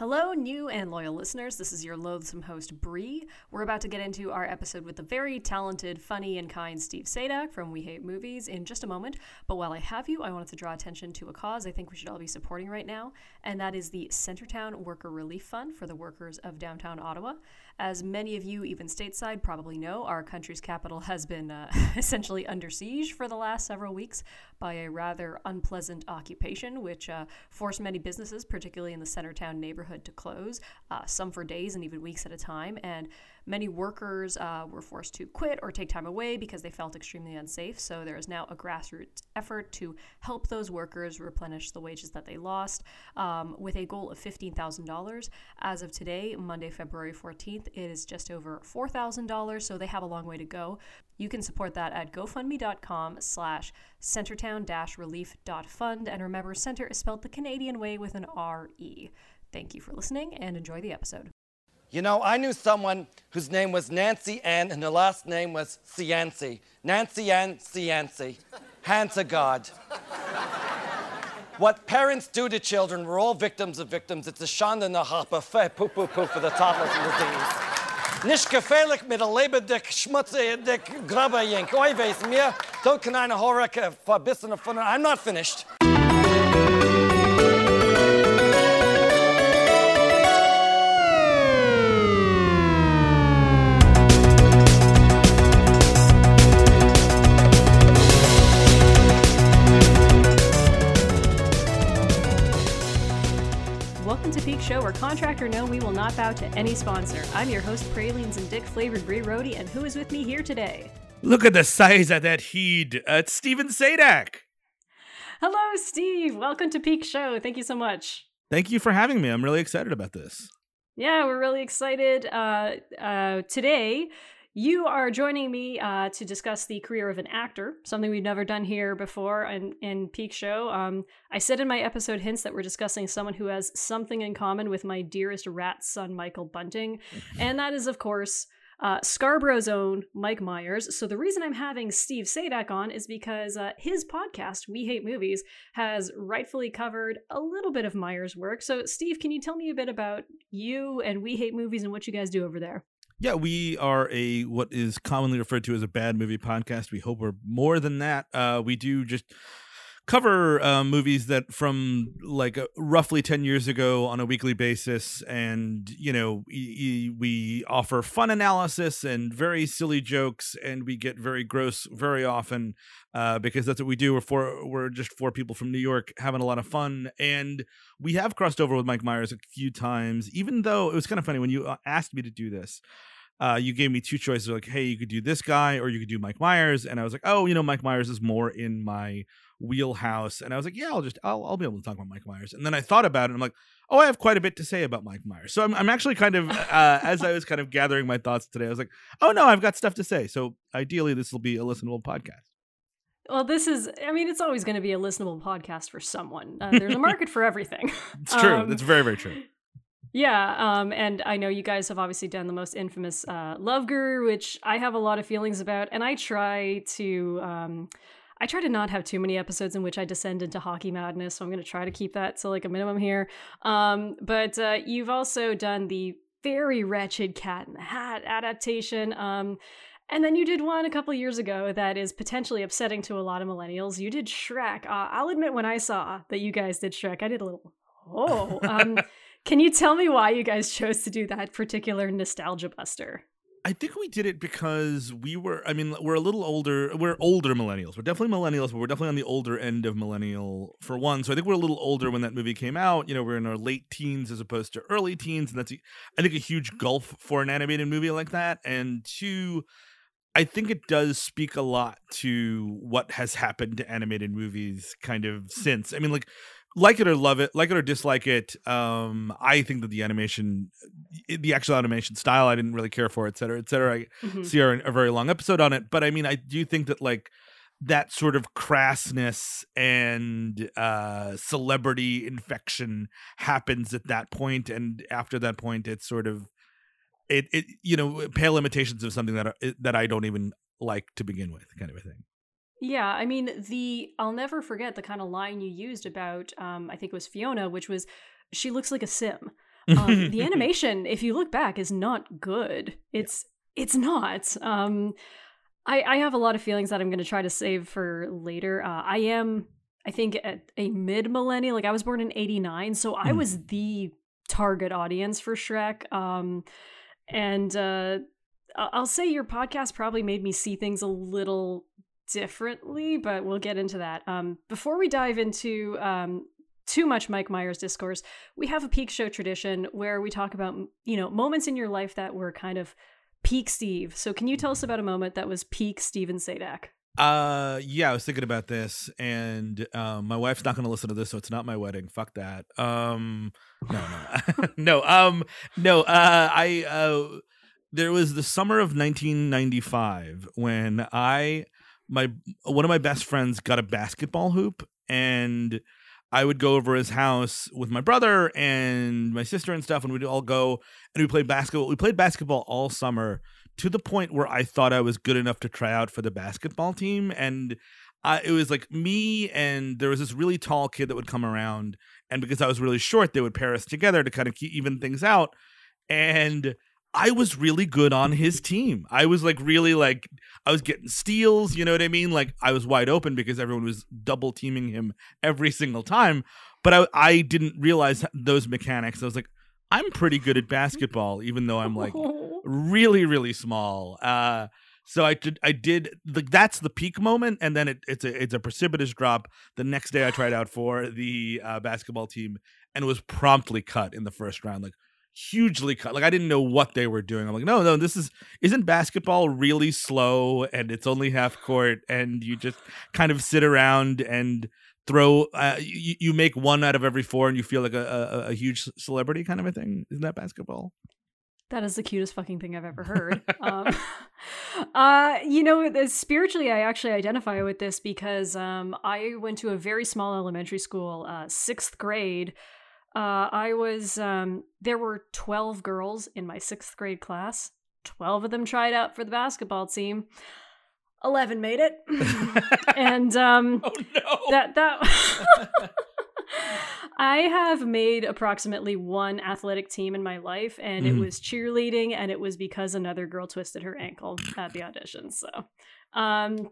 Hello, new and loyal listeners. This is your loathsome host, Bree. We're about to get into our episode with the very talented, funny, and kind Steve Sajdak from We Hate Movies in just a moment. But while I have you, I wanted to draw attention to a cause I think we should all be supporting right now, and that is the Centretown Worker Relief Fund for the workers of downtown Ottawa. As many of you, even stateside, probably know, our country's capital has been uh, essentially under siege for the last several weeks by a rather unpleasant occupation, which uh, forced many businesses, particularly in the Centretown neighborhood, to close, uh, some for days and even weeks at a time. And Many workers uh, were forced to quit or take time away because they felt extremely unsafe. So there is now a grassroots effort to help those workers replenish the wages that they lost um, with a goal of $15,000. As of today, Monday, February 14th, it is just over $4,000. So they have a long way to go. You can support that at gofundme.com slash centretown-relief.fund. And remember, center is spelled the Canadian way with an R-E. Thank you for listening and enjoy the episode. You know, I knew someone whose name was Nancy Ann and her last name was Cianci. Nancy Ann Cianci. Hand to God. what parents do to children, we're all victims of victims. It's a shanda na hapa fe poo poo poo for the toddlers and disease. Nicht gefährlich mit der lebendig schmutzig grabber jink. Oi weiß mir, dort kann eine Horror verbissen von I'm not finished. Where no, we will not bow to any sponsor. I'm your host, Pralines and Dick flavored Bree Rody, and who is with me here today? Look at the size of that heed. Uh, it's Steven Sajdak. Hello, Steve. Welcome to Peak Show. Thank you so much. Thank you for having me. I'm really excited about this. Yeah, we're really excited. Uh, uh, today, you are joining me uh, to discuss the career of an actor, something we've never done here before in, in Peak Show. Um, I said in my episode hints that we're discussing someone who has something in common with my dearest rat son, Michael Bunting. and that is, of course, uh, Scarborough's own Mike Myers. So the reason I'm having Steve Sajdak on is because uh, his podcast, We Hate Movies, has rightfully covered a little bit of Myers' work. So, Steve, can you tell me a bit about you and We Hate Movies and what you guys do over there? Yeah, we are a what is commonly referred to as a bad movie podcast. We hope we're more than that. Uh, we do just cover uh, movies that from like uh, roughly 10 years ago on a weekly basis and you know we, we offer fun analysis and very silly jokes and we get very gross very often uh, because that's what we do. We're four we're just four people from new york having a lot of fun and we have crossed over with mike myers a few times even though it was kind of funny when you uh, asked me to do this uh, you gave me two choices like hey you could do this guy or you could do mike myers and i was like oh you know mike myers is more in my wheelhouse and i was like yeah i'll just i'll, I'll be able to talk about mike myers and then i thought about it and i'm like oh i have quite a bit to say about mike myers so i'm, I'm actually kind of uh, as i was kind of gathering my thoughts today i was like oh no i've got stuff to say so ideally this will be a listenable podcast well, this is, I mean, it's always going to be a listenable podcast for someone. Uh, there's a market for everything. It's true. Um, it's very, very true. Yeah, um, and I know you guys have obviously done the most infamous uh, Love Guru, which I have a lot of feelings about, and I try to. Um, I try to not have too many episodes in which I descend into hockey madness, so I'm going to try to keep that to like a minimum here. Um, but uh, you've also done the very wretched Cat in the Hat adaptation. Um, and then you did one a couple years ago that is potentially upsetting to a lot of millennials. You did Shrek. Uh, I'll admit, when I saw that you guys did Shrek, I did a little, oh. Um, Can you tell me why you guys chose to do that particular nostalgia buster? I think we did it because we were. I mean, we're a little older. We're older millennials. We're definitely millennials, but we're definitely on the older end of millennial for one. So I think we're a little older when that movie came out. You know, we're in our late teens as opposed to early teens, and that's I think a huge gulf for an animated movie like that. And two, I think it does speak a lot to what has happened to animated movies kind of since. I mean, like like it or love it, like it or dislike it. Um, I think that the animation, the actual animation style, I didn't really care for, et cetera, et cetera. I mm-hmm. see our, a very long episode on it, but I mean, I do think that like that sort of crassness and uh, celebrity infection happens at that point, and after that point, it's sort of it, it you know pale imitations of something that uh, that I don't even like to begin with, kind of a thing. Yeah, I mean the I'll never forget the kind of line you used about um I think it was Fiona, which was she looks like a sim. Um, the animation, if you look back, is not good. It's it's not. Um, I I have a lot of feelings that I'm going to try to save for later. Uh, I am, I think, a, a mid millennial. Like I was born in '89, so I Mm. was the target audience for Shrek. Um, and uh, I'll say your podcast probably made me see things a little differently, but we'll get into that. Um, before we dive into um, too much Mike Myers discourse, we have a peak show tradition where we talk about you know moments in your life that were kind of peak Steve. So can you tell us about a moment that was peak Steven Sajdak? Uh, yeah, I was thinking about this, and um, my wife's not going to listen to this, so it's not my wedding. Fuck that. Um, no, no, no. Um, no. Uh, I uh, there was the summer of 1995 when I my one of my best friends got a basketball hoop, and I would go over his house with my brother and my sister and stuff, and we'd all go and we played basketball. We played basketball all summer to the point where I thought I was good enough to try out for the basketball team. And I, it was like me and there was this really tall kid that would come around. And because I was really short, they would pair us together to kind of keep even things out. And I was really good on his team. I was like really like I was getting steals, you know what I mean? Like I was wide open because everyone was double teaming him every single time. But I I didn't realize those mechanics. I was like, I'm pretty good at basketball, even though I'm like really really small uh so i did i did the, that's the peak moment and then it, it's a it's a precipitous drop the next day i tried out for the uh, basketball team and was promptly cut in the first round like hugely cut like i didn't know what they were doing i'm like no no this is isn't basketball really slow and it's only half court and you just kind of sit around and throw uh, you, you make one out of every four and you feel like a, a, a huge celebrity kind of a thing isn't that basketball That is the cutest fucking thing I've ever heard. um, uh, you know, spiritually, I actually identify with this because um, I went to a very small elementary school, uh, sixth grade. Uh, I was, um, there were 12 girls in my sixth grade class. 12 of them tried out for the basketball team. 11 made it. and um, oh no that that I have made approximately one athletic team in my life, and it Mhm. was cheerleading, and it was because another girl twisted her ankle at the audition. So, um,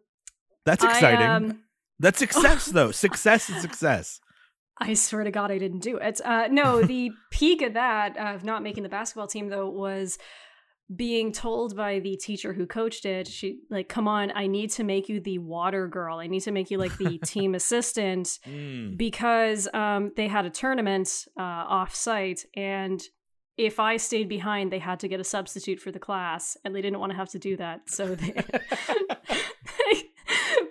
That's I, exciting. um, That's success, though. Success is success. I swear to God, I didn't do it. Uh, no, the peak of that of not making the basketball team though was being told by the teacher who coached it. She like, come on, I need to make you the water girl. I need to make you like the team assistant Mm. because um, they had a tournament uh, off site and if I stayed behind, they had to get a substitute for the class, and they didn't want to have to do that. So they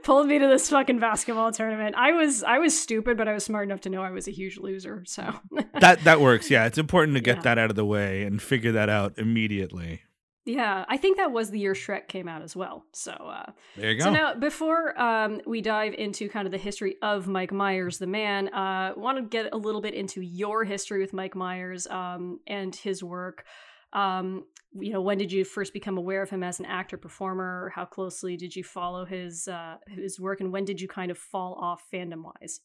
pulled me to this fucking basketball tournament. I was I was stupid, but I was smart enough to know I was a huge loser. So That that works. Yeah, it's important to get Yeah. that out of the way and figure that out immediately. yeah, I think that was the year Shrek came out as well. So uh, There you go. So now, before um, we dive into kind of the history of Mike Myers, the man, uh, want to get a little bit into your history with Mike Myers um, and his work. Um, you know, when did you first become aware of him as an actor performer? How closely did you follow his uh, his work, and when did you kind of fall off fandom wise?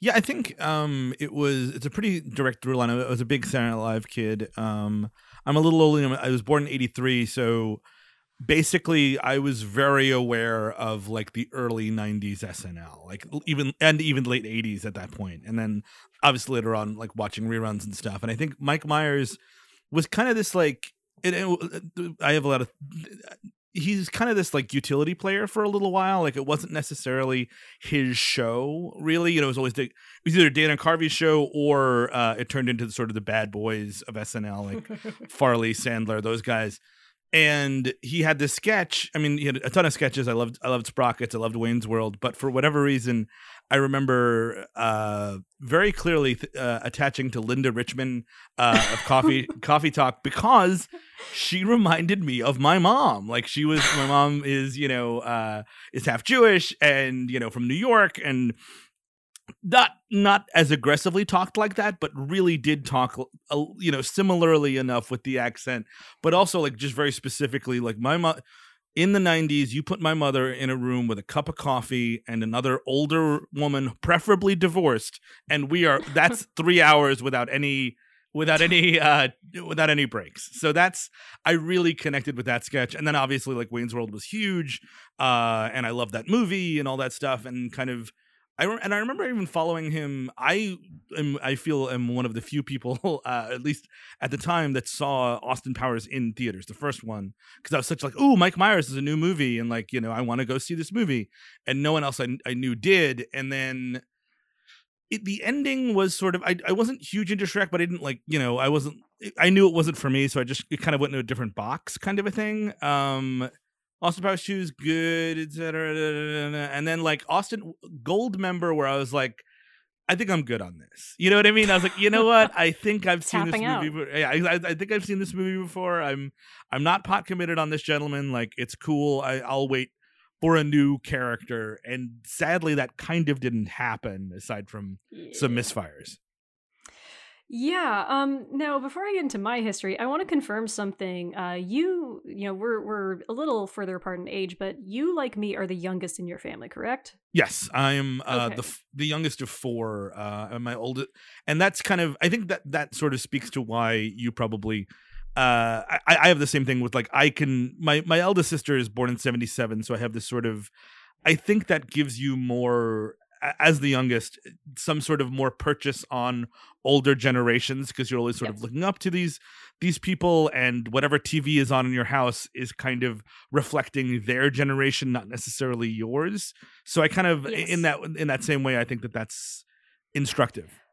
Yeah, I think um, it was. It's a pretty direct through line. I was a big Saturday Night Live kid. Um, I'm a little older. I was born in '83, so basically, I was very aware of like the early '90s SNL, like even and even late '80s at that point, and then obviously later on, like watching reruns and stuff. And I think Mike Myers was kind of this like. It, it- I have a lot of. He's kind of this like utility player for a little while. Like it wasn't necessarily his show, really. You know, it was always the, it was either Dana Carvey's show or uh, it turned into the, sort of the bad boys of SNL, like Farley, Sandler, those guys. And he had this sketch. I mean, he had a ton of sketches. I loved, I loved Sprockets. I loved Wayne's World. But for whatever reason, I remember uh, very clearly th- uh, attaching to Linda Richman uh, of Coffee Coffee Talk because she reminded me of my mom. Like she was, my mom is, you know, uh, is half Jewish and you know from New York and not not as aggressively talked like that, but really did talk, you know, similarly enough with the accent, but also like just very specifically, like my mom. In the 90s, you put my mother in a room with a cup of coffee and another older woman, preferably divorced, and we are that's three hours without any without any uh without any breaks. So that's I really connected with that sketch. And then obviously like Wayne's World was huge. Uh and I love that movie and all that stuff and kind of I re- and I remember even following him. I am I feel am one of the few people, uh, at least at the time, that saw Austin Powers in theaters, the first one, because I was such like, oh, Mike Myers is a new movie, and like you know, I want to go see this movie, and no one else I, I knew did, and then it, the ending was sort of I, I wasn't huge into Shrek, but I didn't like you know I wasn't I knew it wasn't for me, so I just it kind of went into a different box, kind of a thing. Um, Austin Powers is good, etc. And then like Austin Goldmember, where I was like, I think I'm good on this. You know what I mean? I was like, you know what? I think I've seen this movie. Be- yeah, I, I, think I've seen this movie before. I'm I'm not pot committed on this gentleman. Like it's cool. I, I'll wait for a new character. And sadly, that kind of didn't happen aside from yeah. some misfires. Yeah. Um. Now, before I get into my history, I want to confirm something. Uh, you, you know, we're we're a little further apart in age, but you, like me, are the youngest in your family, correct? Yes, I am uh, okay. the the youngest of four. Uh, and my oldest, and that's kind of I think that that sort of speaks to why you probably uh I, I have the same thing with like i can my my eldest sister is born in 77 so i have this sort of i think that gives you more as the youngest some sort of more purchase on older generations because you're always sort yes. of looking up to these these people and whatever tv is on in your house is kind of reflecting their generation not necessarily yours so i kind of yes. in that in that same way i think that that's instructive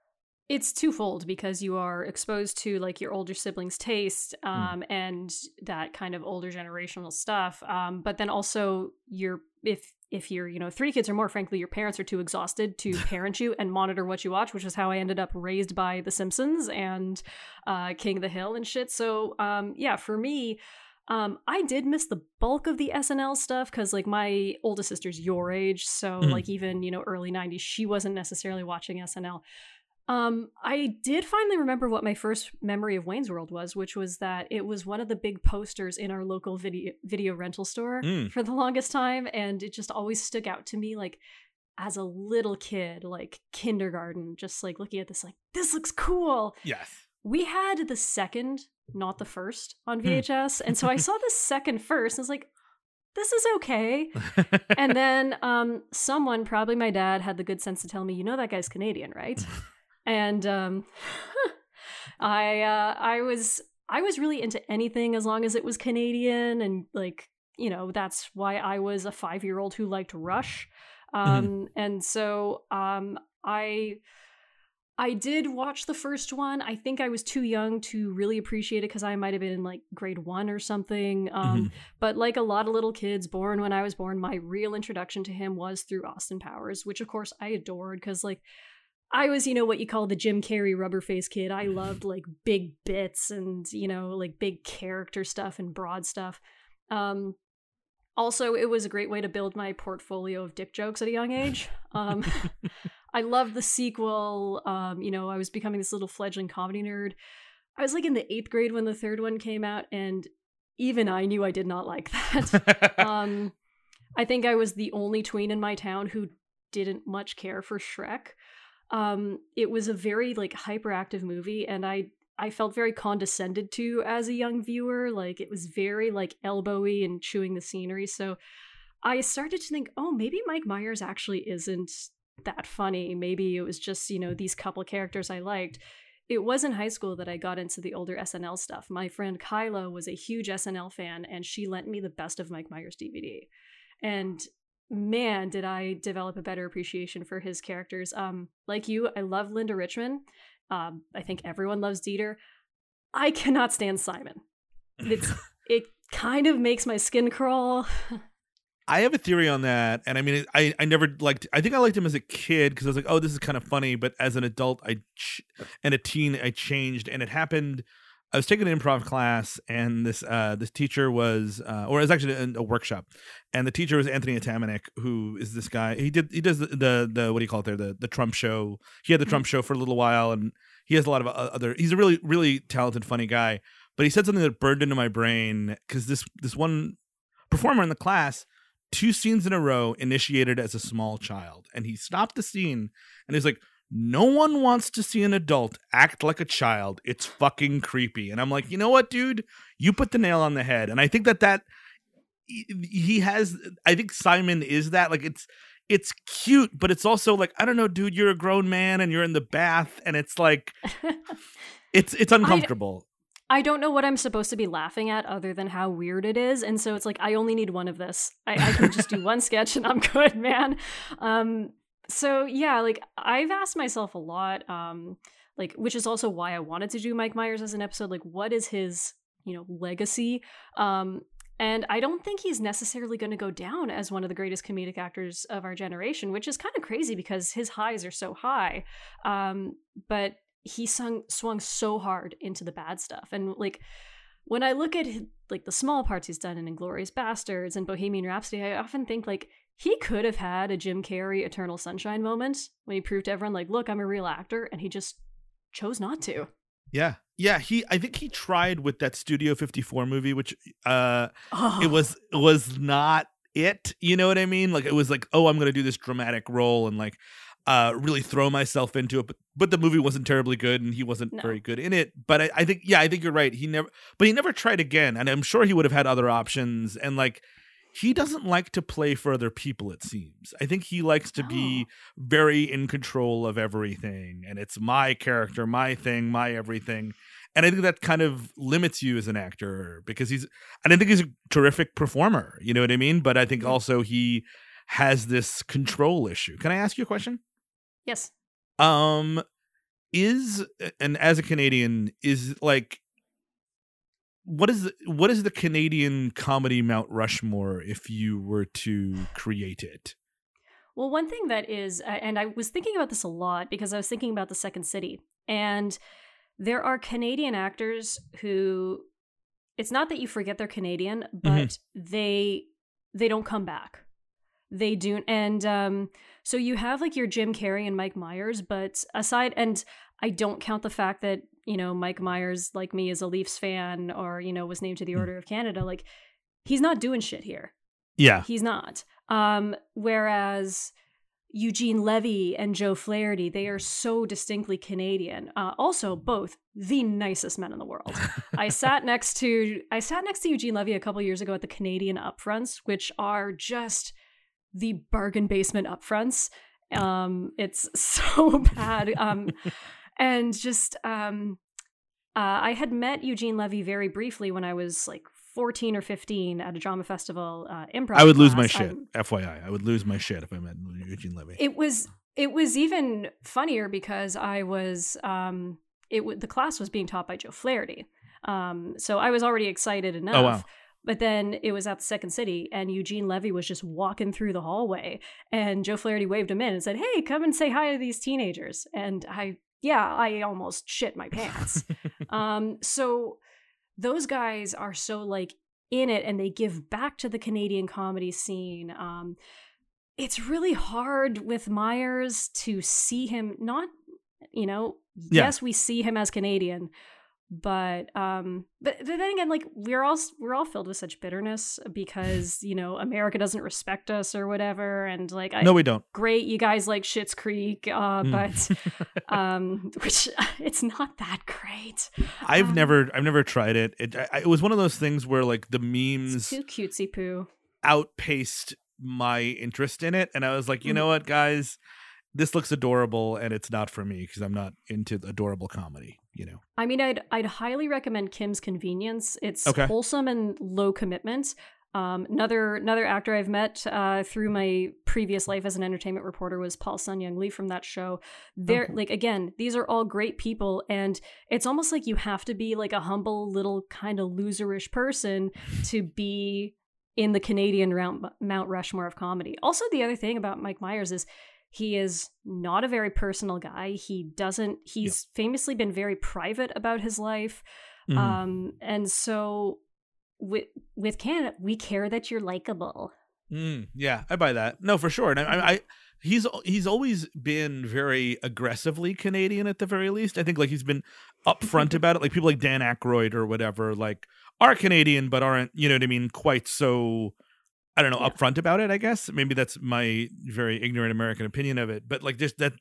it's twofold because you are exposed to like your older siblings' taste hmm. um, mm. and that kind of older generational stuff. Um, but then also you're if if you're you know three kids or more, frankly, your parents are too exhausted to parent you and monitor what you watch, which is how I ended up raised by The Simpsons and uh, King of the Hill and shit. So um, yeah, for me. Um, I did miss the bulk of the SNL stuff because, like, my oldest sister's your age, so mm. like even you know early '90s, she wasn't necessarily watching SNL. Um, I did finally remember what my first memory of Wayne's World was, which was that it was one of the big posters in our local video video rental store mm. for the longest time, and it just always stuck out to me like as a little kid, like kindergarten, just like looking at this, like this looks cool. Yes. We had the second, not the first, on VHS, and so I saw the second first, and I was like, this is okay. and then um, someone, probably my dad, had the good sense to tell me, you know that guy's Canadian, right? and um, I uh, I was I was really into anything as long as it was Canadian and like you know that's why I was a five year old who liked Rush, mm-hmm. um, mm-hmm. and so um, I. I did watch the first one. I think I was too young to really appreciate it because I might have been in like grade one or something. Um, mm-hmm. But like a lot of little kids born when I was born, my real introduction to him was through Austin Powers, which of course I adored because like I was, you know, what you call the Jim Carrey rubber face kid. I loved like big bits and, you know, like big character stuff and broad stuff. Um, also, it was a great way to build my portfolio of dick jokes at a young age. Um, I loved the sequel. Um, you know, I was becoming this little fledgling comedy nerd. I was like in the eighth grade when the third one came out, and even I knew I did not like that. um, I think I was the only tween in my town who didn't much care for Shrek um it was a very like hyperactive movie and i i felt very condescended to as a young viewer like it was very like elbowy and chewing the scenery so i started to think oh maybe mike myers actually isn't that funny maybe it was just you know these couple characters i liked it was in high school that I got into the older SNL stuff. My friend Kyla was a huge SNL fan, and she lent me the best of Mike Myers DVD. And man, did I develop a better appreciation for his characters. Um, like you, I love Linda Richman. Um, I think everyone loves Dieter. I cannot stand Simon. It's it kind of makes my skin crawl. I have a theory on that, and I mean, I I never liked. I think I liked him as a kid because I was like, oh, this is kind of funny. But as an adult, I ch- and a teen, I changed, and it happened I was taking an improv class, and this uh, this teacher was, uh, or it was actually a, a, workshop, and the teacher was Anthony Atamanuik, who is this guy. He did he does the, the, the what do you call it there the the Trump show. He had the Trump mm-hmm. show for a little while, and he has a lot of other. He's a really really talented, funny guy. But he said something that burned into my brain because this this one performer in the class, two scenes in a row, initiated as a small child, and he stopped the scene and he's like, no one wants to see an adult act like a child. It's fucking creepy. And I'm like, you know what, dude? You put the nail on the head. And I think that that he has. I think Simon is that. Like it's it's cute, but it's also like I don't know, dude. You're a grown man and you're in the bath, and it's like it's it's uncomfortable. I, I don't know what I'm supposed to be laughing at other than how weird it is, and so it's like I only need one of this. I, I can just do one sketch and I'm good, man. Um, so yeah, like I've asked myself a lot, um, like which is also why I wanted to do Mike Myers as an episode. Like, what is his you know legacy? Um, and I don't think he's necessarily going to go down as one of the greatest comedic actors of our generation, which is kind of crazy because his highs are so high. Um, but he sung, swung so hard into the bad stuff. And like, when I look at like the small parts he's done in Inglourious Basterds and Bohemian Rhapsody, I often think like he could have had a Jim Carrey Eternal Sunshine moment when he proved to everyone like, look, I'm a real actor, and he just chose not to. Yeah. Yeah, he I think he tried with that Studio 54 movie which uh oh. it was was not it, you know what I mean? Like it was like, "Oh, I'm going to do this dramatic role and like uh really throw myself into it." But but the movie wasn't terribly good and he wasn't no. very good in it. But I, I think yeah, I think you're right. He never but he never tried again and I'm sure he would have had other options and like he doesn't like to play for other people it seems. I think he likes to be very in control of everything and it's my character my thing my everything. And i think that kind of limits you as an actor because he's and i think he's a terrific performer you know what i mean? But i think also he has this control issue. Can i ask you a question? Yes. Um is and as a canadian is like what is the, what is the Canadian comedy Mount Rushmore if you were to create it? Well, one thing that is, and I was thinking about this a lot because I was thinking about the Second City, and there are Canadian actors who, it's not that you forget they're Canadian, mm-hmm. but mm-hmm. they they don't come back. They do, and um, so you have like your Jim Carrey and Mike Myers, but aside, and I don't count the fact that you know, Mike Myers, like me, is a Leafs fan or, you know, was named to the hmm. Order of Canada, like he's not doing shit here. Yeah. He's not. Um, whereas Eugene Levy and Joe Flaherty, they are so distinctly Canadian. Uh, also, both the nicest men in the world. I sat next to I sat next to Eugene Levy a couple years ago at the Canadian Upfronts, which are just the bargain basement upfronts. Um, it's so bad. Um, and just um, uh, I had met Eugene Levy very briefly when I was like 14 or 15 at a drama festival uh, improv. I would class. lose my shit. I'm, FYI, I would lose my shit if I met Eugene Levy. It was it was even funnier because I was um, it w- the class was being taught by Joe Flaherty. Um, so I was already excited enough. Oh, wow. But then it was at the Second City, and Eugene Levy was just walking through the hallway, and Joe Flaherty waved him in and said, "Hey, come and say hi to these teenagers." And I yeah, I almost shit my pants. um, so those guys are so like in it and they give back to the Canadian comedy scene. Um, it's really hard with Myers to see him not, you know, yeah. yes, we see him as Canadian, but um but, but then again like we're all we're all filled with such bitterness because you know america doesn't respect us or whatever and like I, no we don't. great you guys like Schitt's Creek uh mm. but um which it's not that great. I've um, never i've never tried it. It, I, it was one of those things where like the memes too cutesy poo. outpaced my interest in it and i was like you mm. know what guys this looks adorable and it's not for me because I'm not into adorable comedy, you know. I mean, I'd I'd highly recommend Kim's Convenience. It's okay. wholesome and low commitment. Um, another another actor I've met uh, through my previous life as an entertainment reporter was Paul Sun-Hyung Lee from that show. They're okay. like again, these are all great people, and it's almost like you have to be like a humble little kind of loserish person to be in the Canadian round, Mount Rushmore of comedy. Also, the other thing about Mike Myers is he is not a very personal guy. He doesn't, he's yeah. famously been very private about his life. Mm-hmm. Um, and so with, with Canada, we care that you're likable. Mm, yeah, I buy that. No, for sure. And I, I, I, he's he's always been very aggressively Canadian at the very least. I think like he's been upfront about it. Like people like Dan Aykroyd or whatever, like are Canadian but aren't, you know what I mean, quite so I don't know Yeah. upfront about it. I guess maybe that's my very ignorant American opinion of it. But like just that,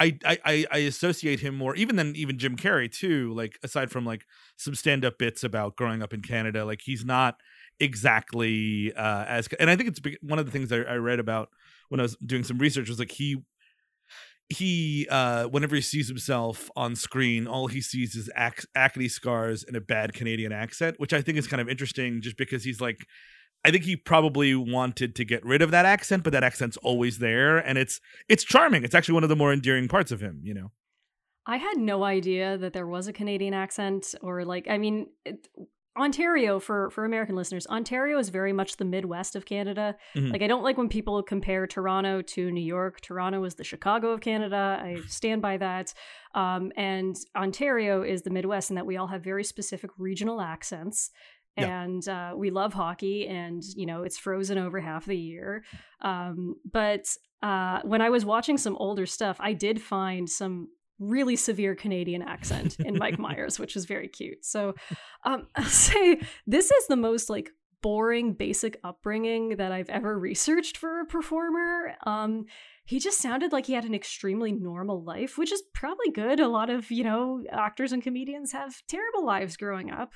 I I I- associate him more even than even Jim Carrey too. Like aside from like some stand up bits about growing up in Canada, like he's not exactly uh as and I think it's be- one of the things I, I read about when I was doing some research was like he he uh whenever he sees himself on screen all he sees is ac- acne scars and a bad canadian accent which i think is kind of interesting just because he's like i think he probably wanted to get rid of that accent but that accent's always there and it's it's charming it's actually one of the more endearing parts of him you know I had no idea that there was a Canadian accent or like I mean it, Ontario for for American listeners, Ontario is very much the Midwest of Canada. Mhm. Like I don't like when people compare Toronto to New York. Toronto is the Chicago of Canada. I stand by that. Um, and Ontario is the Midwest in that we all have very specific regional accents. Yeah. And uh, we love hockey, and you know it's frozen over half the year. Um, but uh, when I was watching some older stuff, I did find some really severe Canadian accent in Mike Myers, which is very cute. So um, I'll say this is the most like boring basic upbringing that I've ever researched for a performer. Um, he just sounded like he had an extremely normal life, which is probably good. A lot of, you know, actors and comedians have terrible lives growing up.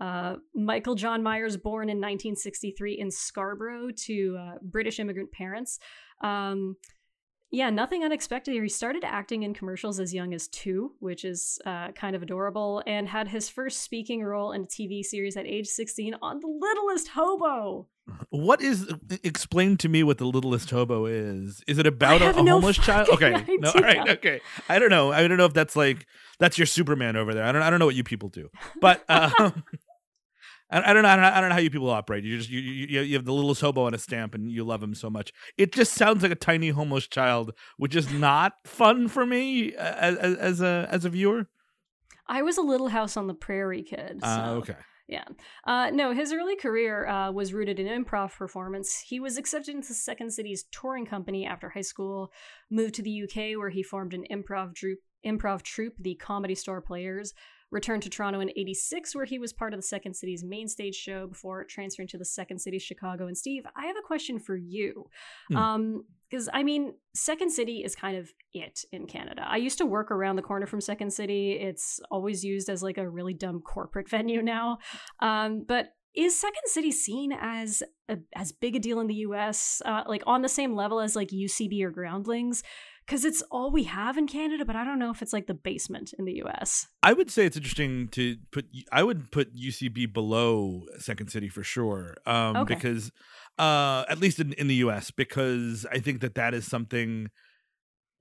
Uh, Michael John Myers, born in 1963 in Scarborough to uh, British immigrant parents. Um, yeah, nothing unexpected here. He started acting in commercials as young as two, which is uh, kind of adorable, and had his first speaking role in a TV series at age 16 on The Littlest Hobo. What is explain to me what the littlest hobo is is it about a, a no homeless child okay no all right okay i don't know i don't know if that's like that's your superman over there i don't i don't know what you people do but um I I don't know. I don't know, I don't know how you people operate. You just you, you you have the littlest hobo on a stamp, and you love him so much. It just sounds like a tiny homeless child, which is not fun for me as, as a as a viewer. I was a Little House on the Prairie kid. So. Uh, okay. Yeah. Uh, no, his early career uh, was rooted in improv performance. He was accepted into Second City's touring company after high school, moved to the UK where he formed an improv troupe, improv troupe, the Comedy Store Players, returned to Toronto in 86 where he was part of the Second City's main stage show before transferring to the Second City Chicago. And Steve, I have a question for you. Hmm. Um, because I mean, Second City is kind of it in Canada. I used to work around the corner from Second City. It's always used as like a really dumb corporate venue now. Um, but is Second City seen as a, as big a deal in the U.S. Uh, like on the same level as like UCB or Groundlings? Because it's all we have in Canada, but I don't know if it's like the basement in the U.S. I would say it's interesting to put. I would put UCB below Second City for sure, um, Okay. because uh, at least in, in the U.S. because I think that that is something.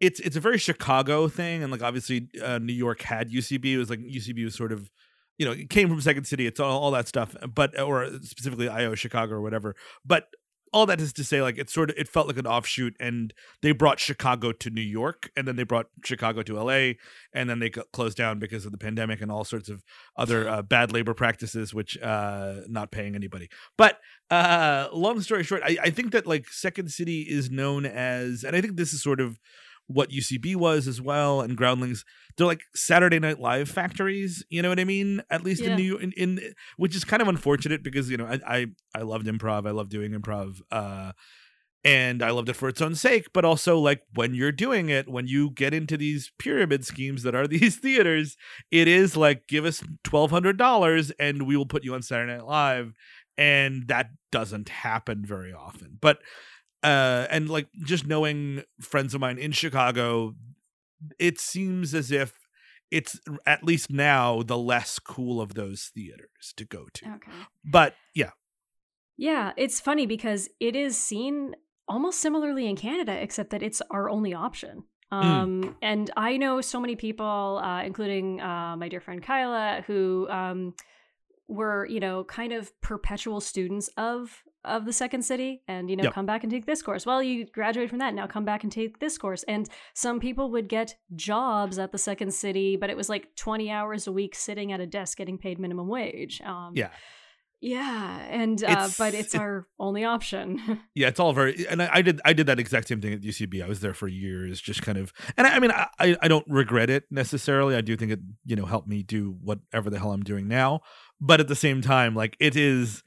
It's it's a very Chicago thing, and like obviously uh, New York had UCB. It was like UCB was sort of, you know, it came from Second City. It's all, all that stuff, but or specifically IO Chicago or whatever. But all that is to say, like it sort of it felt like an offshoot, and they brought Chicago to New York, and then they brought Chicago to L.A and then they closed down because of the pandemic and all sorts of other uh, bad labor practices which uh not paying anybody. But uh long story short I, I think that like second city is known as and i think this is sort of what ucb was as well and groundlings they're like saturday night live factories you know what i mean at least Yeah. in new in, in which is kind of unfortunate because you know I, I i loved improv i love doing improv uh and I loved it for its own sake, but also like when you're doing it, when you get into these pyramid schemes that are these theaters, it is like give us twelve hundred dollars and we will put you on Saturday Night Live, and that doesn't happen very often. But uh, and like just knowing friends of mine in Chicago, it seems as if it's at least now the less cool of those theaters to go to. Okay. But yeah, Yeah, it's funny because it is seen almost similarly in Canada, except that it's our only option. Um, And I know so many people, uh, including uh, my dear friend Kyla, who um, were, you know, kind of perpetual students of of the second city and you know Yep. come back and take this course well you graduate from that now come back and take this course and some people would get jobs at the second city but it was like 20 hours a week sitting at a desk getting paid minimum wage um, yeah. yeah, and uh, It's- but it's it- our only option. Yeah, it's all very, and I, I did, I did that exact same thing at UCB. I was there for years, just kind of, and I, I mean, I, I I don't regret it necessarily. I do think it, you know, helped me do whatever the hell I'm doing now. But at the same time, like it is,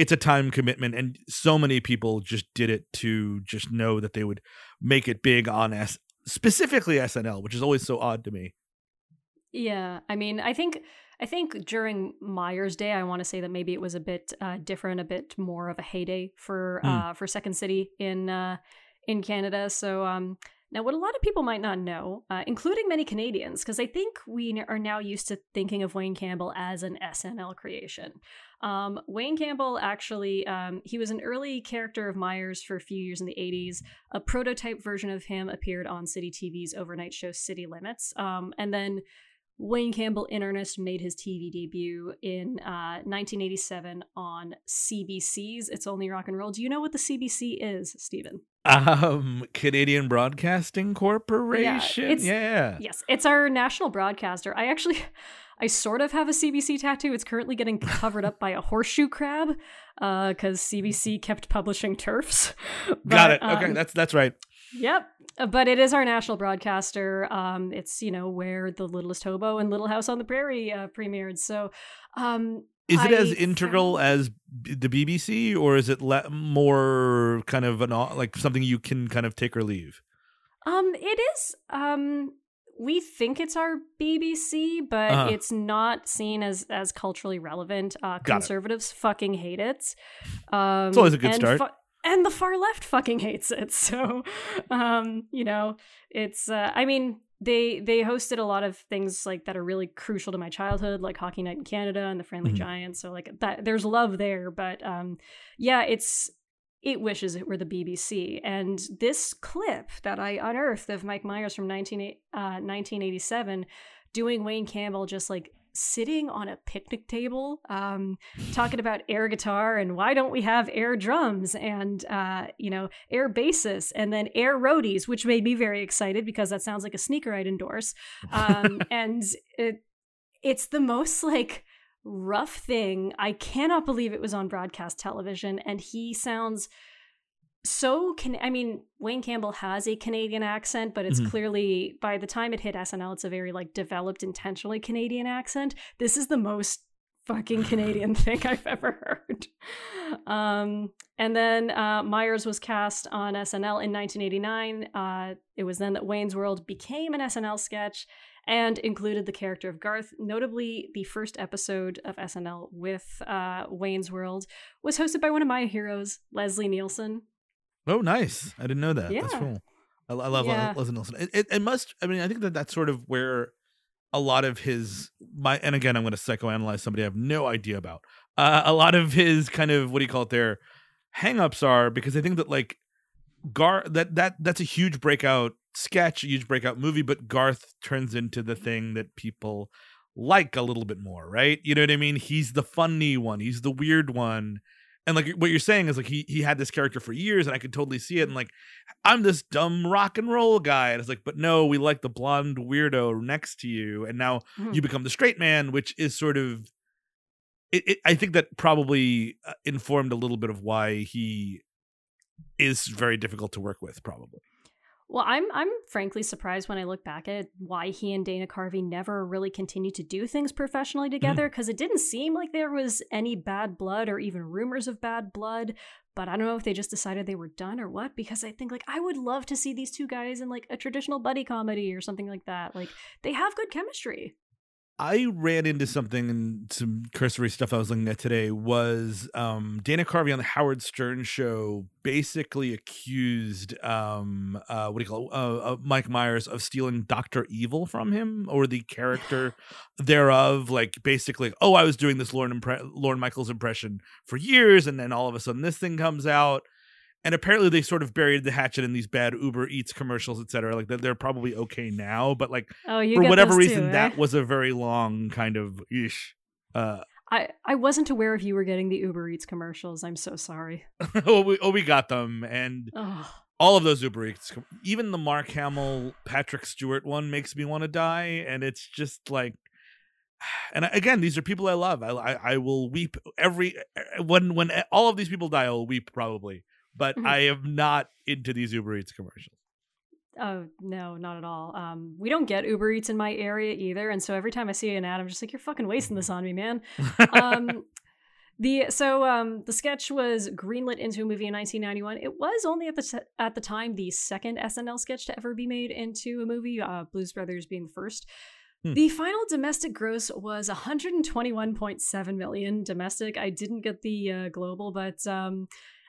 it's a time commitment and so many people just did it to just know that they would make it big on s specifically snl which is always so odd to me yeah i mean i think i think during myers day i want to say that maybe it was a bit uh, different a bit more of a heyday for Mm. uh, for second city in uh, in canada so um now, what a lot of people might not know, uh, including many Canadians, because I think we are now used to thinking of Wayne Campbell as an SNL creation. Um, Wayne Campbell actually, um, he was an early character of Myers for a few years in the 80s. A prototype version of him appeared on Citytv's overnight show City Limits. Um, and then Wayne Campbell in earnest made his TV debut in uh, 1987 on CBC's It's Only Rock and Roll. Do you know what the CBC is, Stephen? um canadian broadcasting corporation it's- yeah Yes, it's our national broadcaster. I actually, I sort of have a CBC tattoo. It's currently getting covered up by a horseshoe crab because CBC kept publishing TERFs. got But, it okay um, that's that's right Yep. Uh, But it is our national broadcaster. Um, it's, you know, where The Littlest Hobo and Little House on the Prairie uh, premiered. So, um, is it I as integral found- as the bbc or is it le- more kind of an like something you can kind of take or leave Um, it is. Um, we think it's our BBC, but Uh-huh. it's not seen as as culturally relevant. Uh, conservatives fucking hate it. Um, It's always a good start. fu- and the far left fucking hates it. So, um, you know, it's. Uh, I mean, they they hosted a lot of things like that are really crucial to my childhood, like Hockey Night in Canada and the Friendly Mhm. Giants. So, like that, there's love there. But um, yeah, it's it wishes it were the BBC. And this clip that I unearthed of Mike Myers from 19, uh, 1987 doing Wayne Campbell just like sitting on a picnic table, um, talking about air guitar and why don't we have air drums and, uh, you know, air basses and then air roadies, which made me very excited because that sounds like a sneaker I'd endorse. Um, and it, it's the most like rough thing. I cannot believe it was on broadcast television, and he sounds so can I mean Wayne Campbell has a Canadian accent, but it's Mhm. clearly by the time it hit SNL, it's a very like developed, intentionally Canadian accent. This is the most fucking Canadian thing I've ever heard. Um, and then uh, Myers was cast on SNL in 1989. Uh, it was then that Wayne's World became an SNL sketch and included the character of Garth. Notably, the first episode of SNL with uh, Wayne's World was hosted by one of my heroes, Leslie Nielsen. Oh, nice. I didn't know that. That's Yeah. cool. I, I love Yeah. Leslie Nielsen. It, it, it must, I mean, I think that that's sort of where a lot of his, my, and again, I'm going to psychoanalyze somebody I have no idea about. Uh, a lot of his kind of, what do you call it there, hangups are because I think that like Gar, that, that, that's a huge breakout sketch, a huge breakout movie, but Garth turns into the thing that people like a little bit more, right? You know what I mean? He's the funny one, he's the weird one and like what you're saying is like he he had this character for years and i could totally see it and like i'm this dumb rock and roll guy and it's like but no we like the blonde weirdo next to you and now Mhm. you become the straight man which is sort of it, it, i think that probably uh, informed a little bit of why he is very difficult to work with probably Well, I'm I'm frankly surprised when I look back at why he and Dana Carvey never really continued to do things professionally mm-hmm. together because it didn't seem like there was any bad blood or even rumors of bad blood. But I don't know if they just decided they were done or what because I think like I would love to see these two guys in like a traditional buddy comedy or something like that. Like they have good chemistry. I ran into something and some cursory stuff I was looking at today was um, Dana Carvey on the Howard Stern show basically accused um, uh, what do you call it? Uh, uh, Mike Myers of stealing Doctor Evil from him or the character thereof. Like basically, oh, I was doing this Lorne impre- Lorne Michaels impression for years, and then all of a sudden this thing comes out. And apparently they sort of buried the hatchet in these bad Uber Eats commercials, et cetera. Like they're, they're probably okay now, but like Oh, you for whatever reason too, eh? that was a very long kind of ish uh I I wasn't aware if you were getting the Uber Eats commercials. I'm so sorry. oh, we, oh we got them and Oh. all of those uber eats even the mark hamill patrick stewart one makes me want to die and it's just like and again these are people i love i i, I will weep every when when all of these people die i will weep probably but Mhm. i am not into these uber eats commercials Oh no, not at all. Um, we don't get Uber Eats in my area either, and so every time I see an ad, I'm just like, "You're fucking wasting this on me, man." um, The so um the sketch was greenlit into a movie in 1991. It was only at the at the time the second SNL sketch to ever be made into a movie. Uh, Blues Brothers being the first. Hmm. The final domestic gross was 121.7 million domestic. I didn't get the uh, global, but um,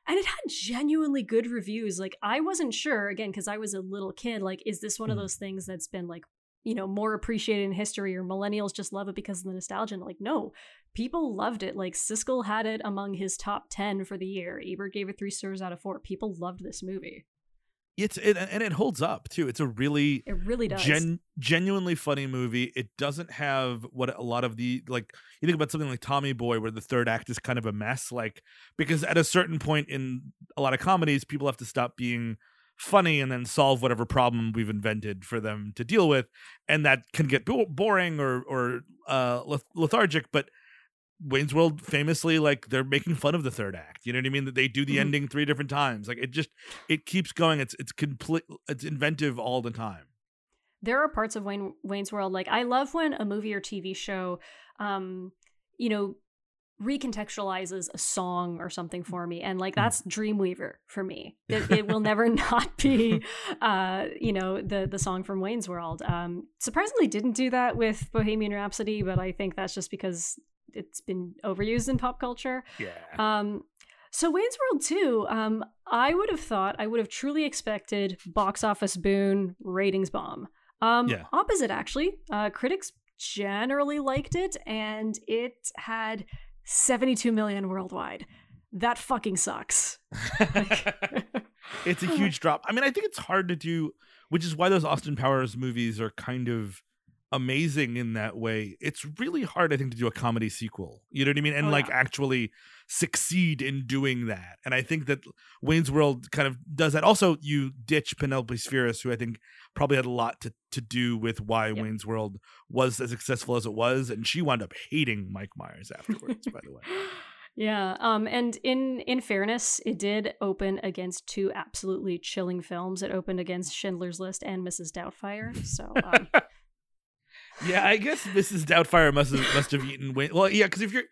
and it had genuinely good reviews. Like I wasn't sure again because I was a little kid. Like, is this one of Hmm. those things that's been like you know more appreciated in history, or millennials just love it because of the nostalgia? And like, no, people loved it. Like Siskel had it among his top ten for the year. Ebert gave it three stars out of four. People loved this movie. It's it, and it holds up too. It's a really It really does. gen- genuinely funny movie. It doesn't have what a lot of the like you think about something like Tommy Boy where the third act is kind of a mess like because at a certain point in a lot of comedies people have to stop being funny and then solve whatever problem we've invented for them to deal with and that can get bo- boring or or uh lethargic but Wayne's World famously like they're making fun of the third act. You know what I mean? That they do the Mhm. ending three different times. Like it just it keeps going. It's it's complete it's inventive all the time. there are parts of Wayne Wayne's World like I love when a movie or TV show um you know recontextualizes a song or something for me and like that's Dreamweaver for me. It, it will never not be uh you know the the song from Wayne's World. Um surprisingly didn't do that with Bohemian Rhapsody, but I think that's just because it's been overused in pop culture. Yeah. Um, so Wayne's World 2, um, I would have thought, I would have truly expected box office boon, ratings bomb. Um, Yeah. Opposite, actually. Uh, critics generally liked it, and it had 72 million worldwide. That fucking sucks. it's a huge drop. I mean, I think it's hard to do, which is why those Austin Powers movies are kind of amazing in that way. It's really hard, I think, to do a comedy sequel. You know what I mean? And Oh, like yeah. actually succeed in doing that. And I think that Wayne's World kind of does that. Also, you ditch Penelope Spheeris, who I think probably had a lot to, to do with why Yep. Wayne's World was as successful as it was. And she wound up hating Mike Myers afterwards, by the way. Yeah, um, and in in fairness, it did open against two absolutely chilling films. It opened against Schindler's List and Mrs. Doubtfire. So um, Yeah, I guess Mrs. Doubtfire must have must have eaten. Wayne. Well, yeah, because if you're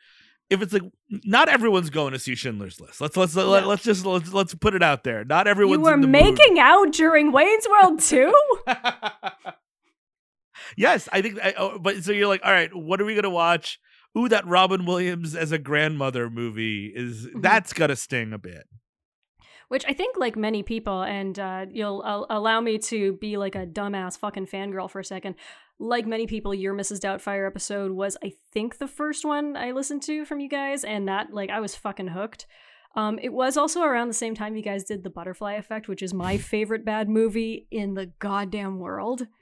if it's like not everyone's going to see Schindler's List. Let's let's let, let's just let's let's put it out there. Not you everyone's were in the making out during Wayne's World too. yes, I think. I, oh, but so you're like, all right, what are we gonna watch? Ooh, that Robin Williams as a grandmother movie is Mhm. that's gotta sting a bit. Which I think, like many people, and uh, you'll uh, allow me to be like a dumbass fucking fangirl for a second. Like many people, your Mrs. Doubtfire episode was, I think, the first one I listened to from you guys, and that, like, I was fucking hooked. Um, it was also around the same time you guys did The Butterfly Effect, which is my favorite bad movie in the goddamn world.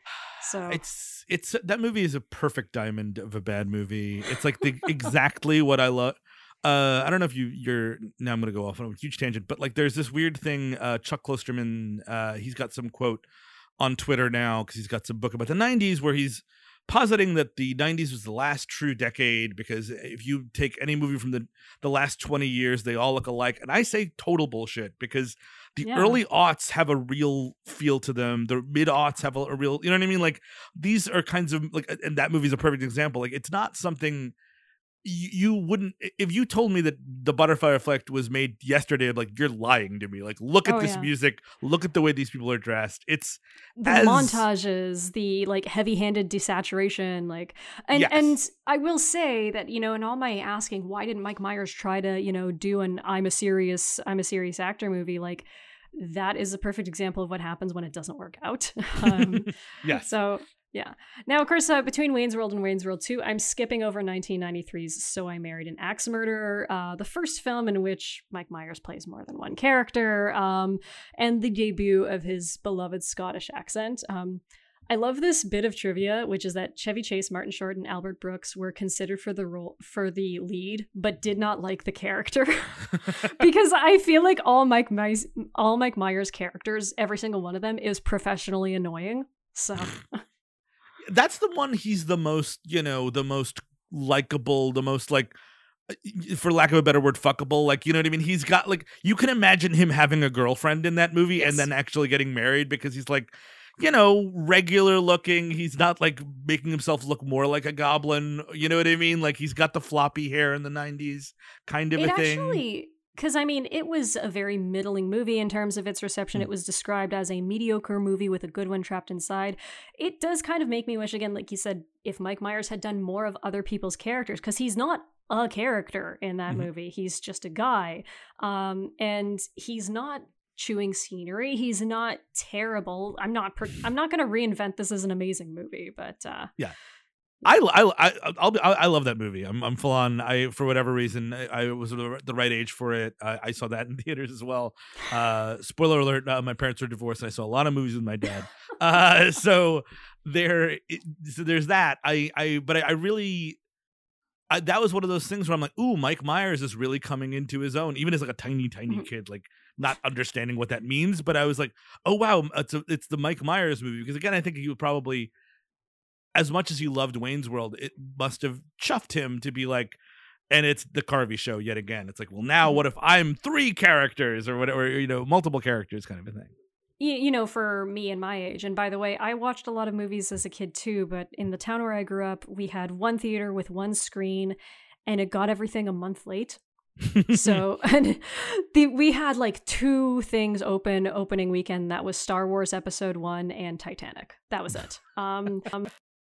So, It's it's that movie is a perfect diamond of a bad movie. It's like the exactly what I love. Uh, I don't know if you you're now I'm gonna go off on a huge tangent, but like there's this weird thing. Uh, Chuck Klosterman, uh, he's got some quote on Twitter now because he's got some book about the '90s where he's positing that the 90s was the last true decade because if you take any movie from the the last 20 years they all look alike. And i say total bullshit because the Yeah. early aughts have a real feel to them. The mid aughts have a, a real you know what i mean? Like these are kinds of like and that movie's a perfect example. Like it's not something you, wouldn't if you told me that the butterfly effect was made yesterday I'm like you're lying to me like look at Oh, this yeah. music look at the way these people are dressed it's the as- montages, the like heavy-handed desaturation, like and Yes. and I will say that you know in all my asking, why didn't Mike Myers try to you know do an I'm a serious I'm a serious actor movie like that is a perfect example of what happens when it doesn't work out. um, yes so yeah. Now, of course, uh, between Wayne's World and Wayne's World 2, I'm skipping over 1993's So I Married an Axe Murderer, uh, the first film in which Mike Myers plays more than one character, um, and the debut of his beloved Scottish accent. Um, I love this bit of trivia, which is that Chevy Chase, Martin Short, and Albert Brooks were considered for the role for the lead, but did not like the character because I feel like all Mike Myers, all Mike Myers characters, every single one of them, is professionally annoying. So that's the one he's the most you know the most likable the most like uh, for lack of a better word fuckable like you know what i mean he's got like you can imagine him having a girlfriend in that movie Yes. and then actually getting married because he's like you know, regular looking. He's not like making himself look more like a goblin. You know what I mean? Like he's got the floppy hair in the '90s, kind of it a thing. actually because I mean, it was a very middling movie in terms of its reception. Mm. It was described as a mediocre movie with a good one trapped inside. It does kind of make me wish, again, like you said, if Mike Myers had done more of other people's characters, because he's not a character in that Mhm. movie. He's just a guy. Um, and he's not chewing scenery. He's not terrible. I'm not. Per- I'm not going to reinvent this as an amazing movie, but uh, I, I, I, I'll be, I, I love that movie. I'm, I'm full on. I, for whatever reason, I, I was the right age for it. I, I saw that in theaters as well. Uh, spoiler alert: uh, my parents are divorced. and I saw a lot of movies with my dad. Uh, so there, so there's that. I, I, but I, I really, I, that was one of those things where I'm like, ooh, Mike Myers is really coming into his own, even as like a tiny, tiny Mhm. kid, like not understanding what that means. But I was like, oh wow, it's a, it's the Mike Myers movie because again, I think he would probably as much as he loved Wayne's World, it must have chuffed him to be like, and it's the Carvey show yet again. It's like, well, now what if I'm three characters or whatever, you know, multiple characters kind of a thing. you, you know, for me and my age, and by the way, I watched a lot of movies as a kid too, but in the town where I grew up, we had one theater with one screen and it got everything a month late. So, and the, we had like two things open opening weekend that was Star Wars Episode 1 and Titanic. That was it. Um, um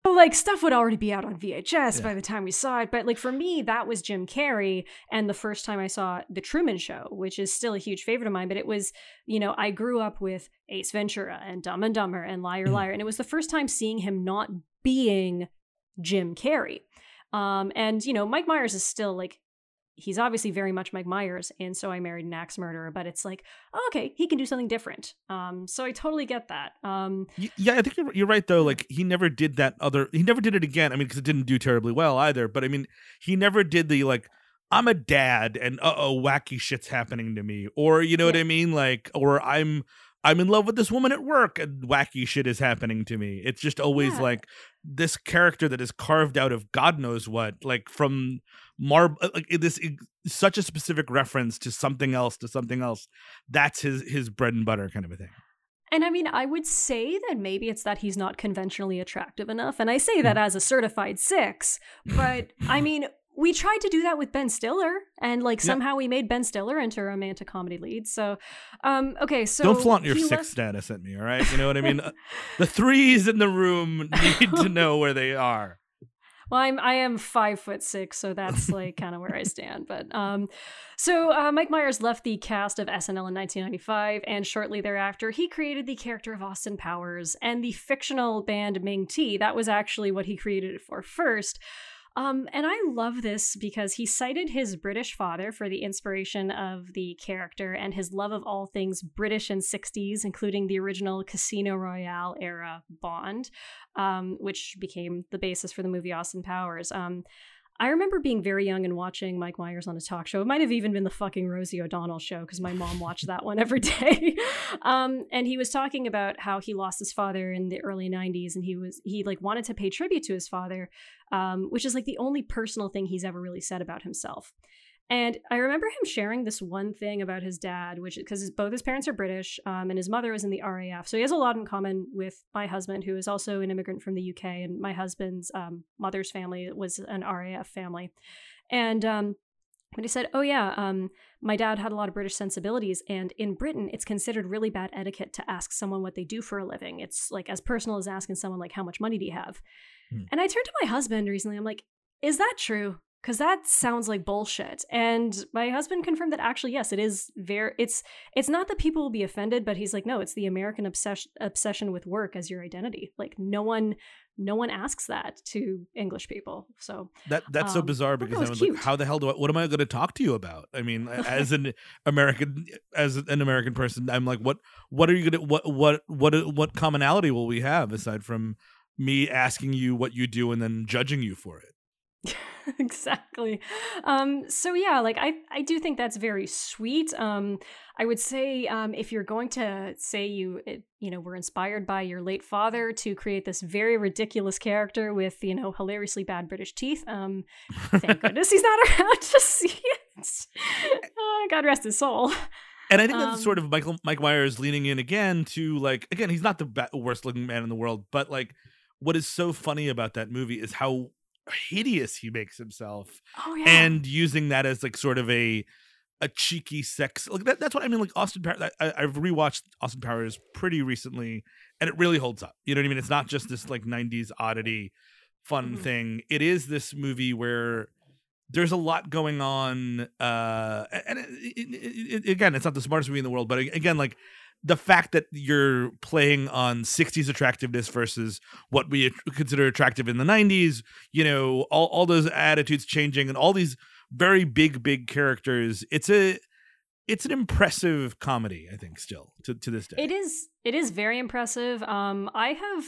like stuff would already be out on VHS Yeah. by the time we saw it, but like for me that was Jim Carrey and the first time I saw The Truman Show, which is still a huge favorite of mine, but it was you know, I grew up with Ace Ventura and Dumb and Dumber and Liar Mhm. Liar, and it was the first time seeing him not being Jim Carrey. Um, and you know, Mike Myers is still like he's obviously very much Mike Myers, and so I married an axe murderer, but it's like, oh, okay, he can do something different. Um, so I totally get that. Um, yeah, I think you're, you're right though. Like he never did that other. He never did it again. I mean, because it didn't do terribly well either. But I mean, he never did the like. I'm a dad, and uh oh, wacky shit's happening to me, or you know what I mean, like, or I'm I'm in love with this woman at work, and wacky shit is happening to me. It's just always Yeah. like this character that is carved out of God knows what, like from Marb, uh, like this such a specific reference to something else, to something else. That's his his bread and butter kind of a thing. And I mean, I would say that maybe it's that he's not conventionally attractive enough. And I say that hmm. as a certified six, but I mean, we tried to do that with Ben Stiller, and like somehow we made Ben Stiller into a romantic comedy lead. So, um, okay, so Don't flaunt your six left- status at me, all right? You know what I mean? The threes in the room need to know where they are. Well, I'm I am five foot six, so that's like kind of where I stand. But um, so uh, Mike Myers left the cast of SNL in 1995, and shortly thereafter, he created the character of Austin Powers and the fictional band Ming Tea. That was actually what he created it for first. Um, and I love this because he cited his British father for the inspiration of the character and his love of all things British and 60s, including the original Casino Royale era Bond, um, which became the basis for the movie Austin Powers. Um, I remember being very young and watching Mike Myers on a talk show. It might have even been the fucking Rosie O'Donnell show because my mom watched that one every day. um, and he was talking about how he lost his father in the early '90s, and he was he like wanted to pay tribute to his father, um, which is like the only personal thing he's ever really said about himself. And I remember him sharing this one thing about his dad, which because both his parents are British, um, and his mother was in the RAF, so he has a lot in common with my husband, who is also an immigrant from the UK, and my husband's um, mother's family was an RAF family. And um, but he said, "Oh yeah, um, my dad had a lot of British sensibilities, and in Britain, it's considered really bad etiquette to ask someone what they do for a living. It's like as personal as asking someone like how much money do you have." Hmm. And I turned to my husband recently. I'm like, "Is that true?" Because that sounds like bullshit. And my husband confirmed that actually, yes, it is very. It's it's not that people will be offended, but he's like, no, it's the American obsession obsession with work as your identity. Like no one, no one asks that to English people. So That that's so Um, bizarre because that was like, how the hell do I? What am I going to talk to you about? I mean, as an American, as an American person, I'm like, what? What are you gonna? What? What? What? What commonality will we have aside from me asking you what you do and then judging you for it? exactly. Um, so yeah, like I, I do think that's very sweet. Um, I would say um, if you're going to say you, it, you know, were inspired by your late father to create this very ridiculous character with you know hilariously bad British teeth. Um, thank goodness he's not around to see it. Oh, God rest his soul. And I think that's Um, sort of Michael Mike Myers leaning in again to like again he's not the ba- worst looking man in the world, but like what is so funny about that movie is how hideous he makes himself Oh yeah. and using that as like sort of a a cheeky sex like that, that's what I mean like Austin Powers I, I've rewatched Austin Powers pretty recently and it really holds up you know what I mean it's not just this like 90s oddity fun Mhm. thing it is this movie where there's a lot going on uh and it, it, it, again it's not the smartest movie in the world but again like the fact that you're playing on 60s attractiveness versus what we consider attractive in the 90s you know all, all those attitudes changing and all these very big big characters it's a it's an impressive comedy i think still to, to this day It is it is very impressive. Um I have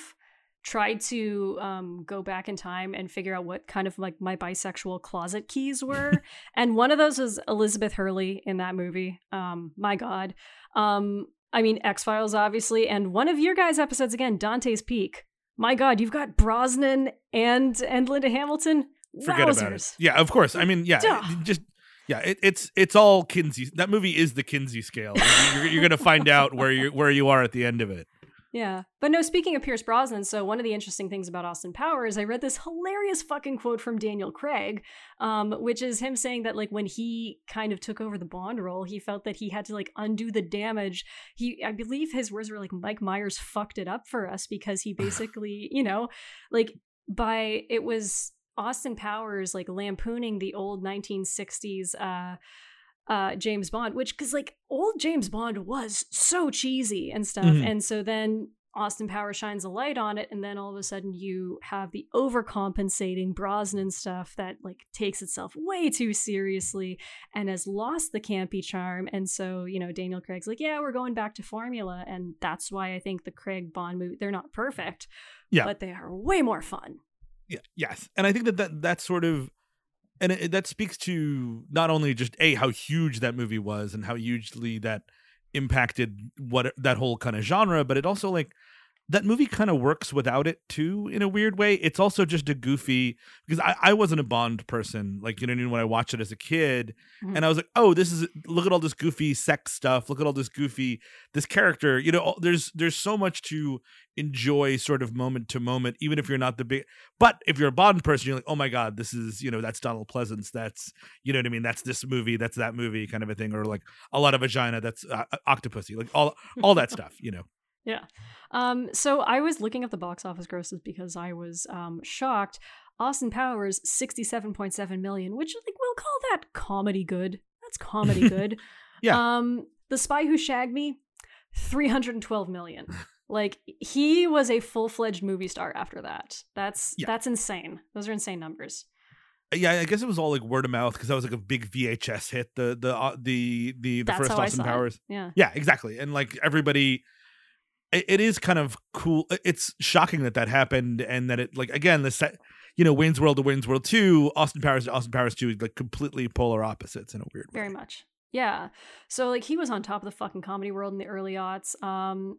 tried to um go back in time and figure out what kind of like my bisexual closet keys were. and one of those was Elizabeth Hurley in that movie. Um my god. Um I mean X-Files obviously and one of your guys episodes again Dante's Peak. My god, you've got Brosnan and and Linda Hamilton. forget about it yeah of course i mean yeah Duh. just yeah it, it's it's all kinsey that movie is the kinsey scale you're, you're gonna find out where you where you are at the end of it Yeah. But no, speaking of Pierce Brosnan, so one of the interesting things about Austin Powers, I read this hilarious fucking quote from Daniel Craig, um, which is him saying that like when he kind of took over the Bond role, he felt that he had to like undo the damage. He I believe his words were like Mike Myers fucked it up for us because he basically, you know, like by it was Austin Powers like lampooning the old 1960s uh uh James Bond, which cuz like old James Bond was so cheesy and stuff. Mhm. And so then Austin Powers shines a light on it and then all of a sudden you have the overcompensating Brosnan stuff that like takes itself way too seriously and has lost the campy charm. And so, you know, Daniel Craig's like, "Yeah, we're going back to formula." And that's why I think the Craig Bond movie they're not perfect, Yeah. but they are way more fun. yeah yes and i think that, that that's sort of and it, that speaks to not only just a how huge that movie was and how hugely that impacted what that whole kind of genre but it also like that movie kind of works without it too in a weird way it's also just a goofy because i, I wasn't a bond person like you know what I mean, when i watched it as a kid Mhm. and i was like oh this is look at all this goofy sex stuff look at all this goofy this character you know there's there's so much to enjoy sort of moment to moment even if you're not the big but if you're a bond person you're like oh my god this is you know that's donald pleasence that's you know what i mean that's this movie that's that movie kind of a thing or like a lot of vagina that's uh, octopussy like all all that stuff you know Yeah. Um, so I was looking at the box office grosses because I was um, shocked. Austin Powers, 67.7 million, which like we'll call that comedy good. That's comedy good. Yeah. Um, The Spy Who Shagged Me, 312 million. Like he was a full-fledged movie star after that. That's Yeah. that's insane. Those are insane numbers. yeah i guess it was all like word of mouth because that was like a big vhs hit the the uh, the the the That's first austin saw it. powers Yeah. Yeah, exactly. And like everybody, it, is kind of cool. It's shocking that that happened, and that it like again the set, you know, Wayne's World to Wayne's World Two, Austin Powers to Austin Powers Two, like completely polar opposites in a weird way. Very much. Yeah. So like he was on top of the fucking comedy world in the early aughts. Um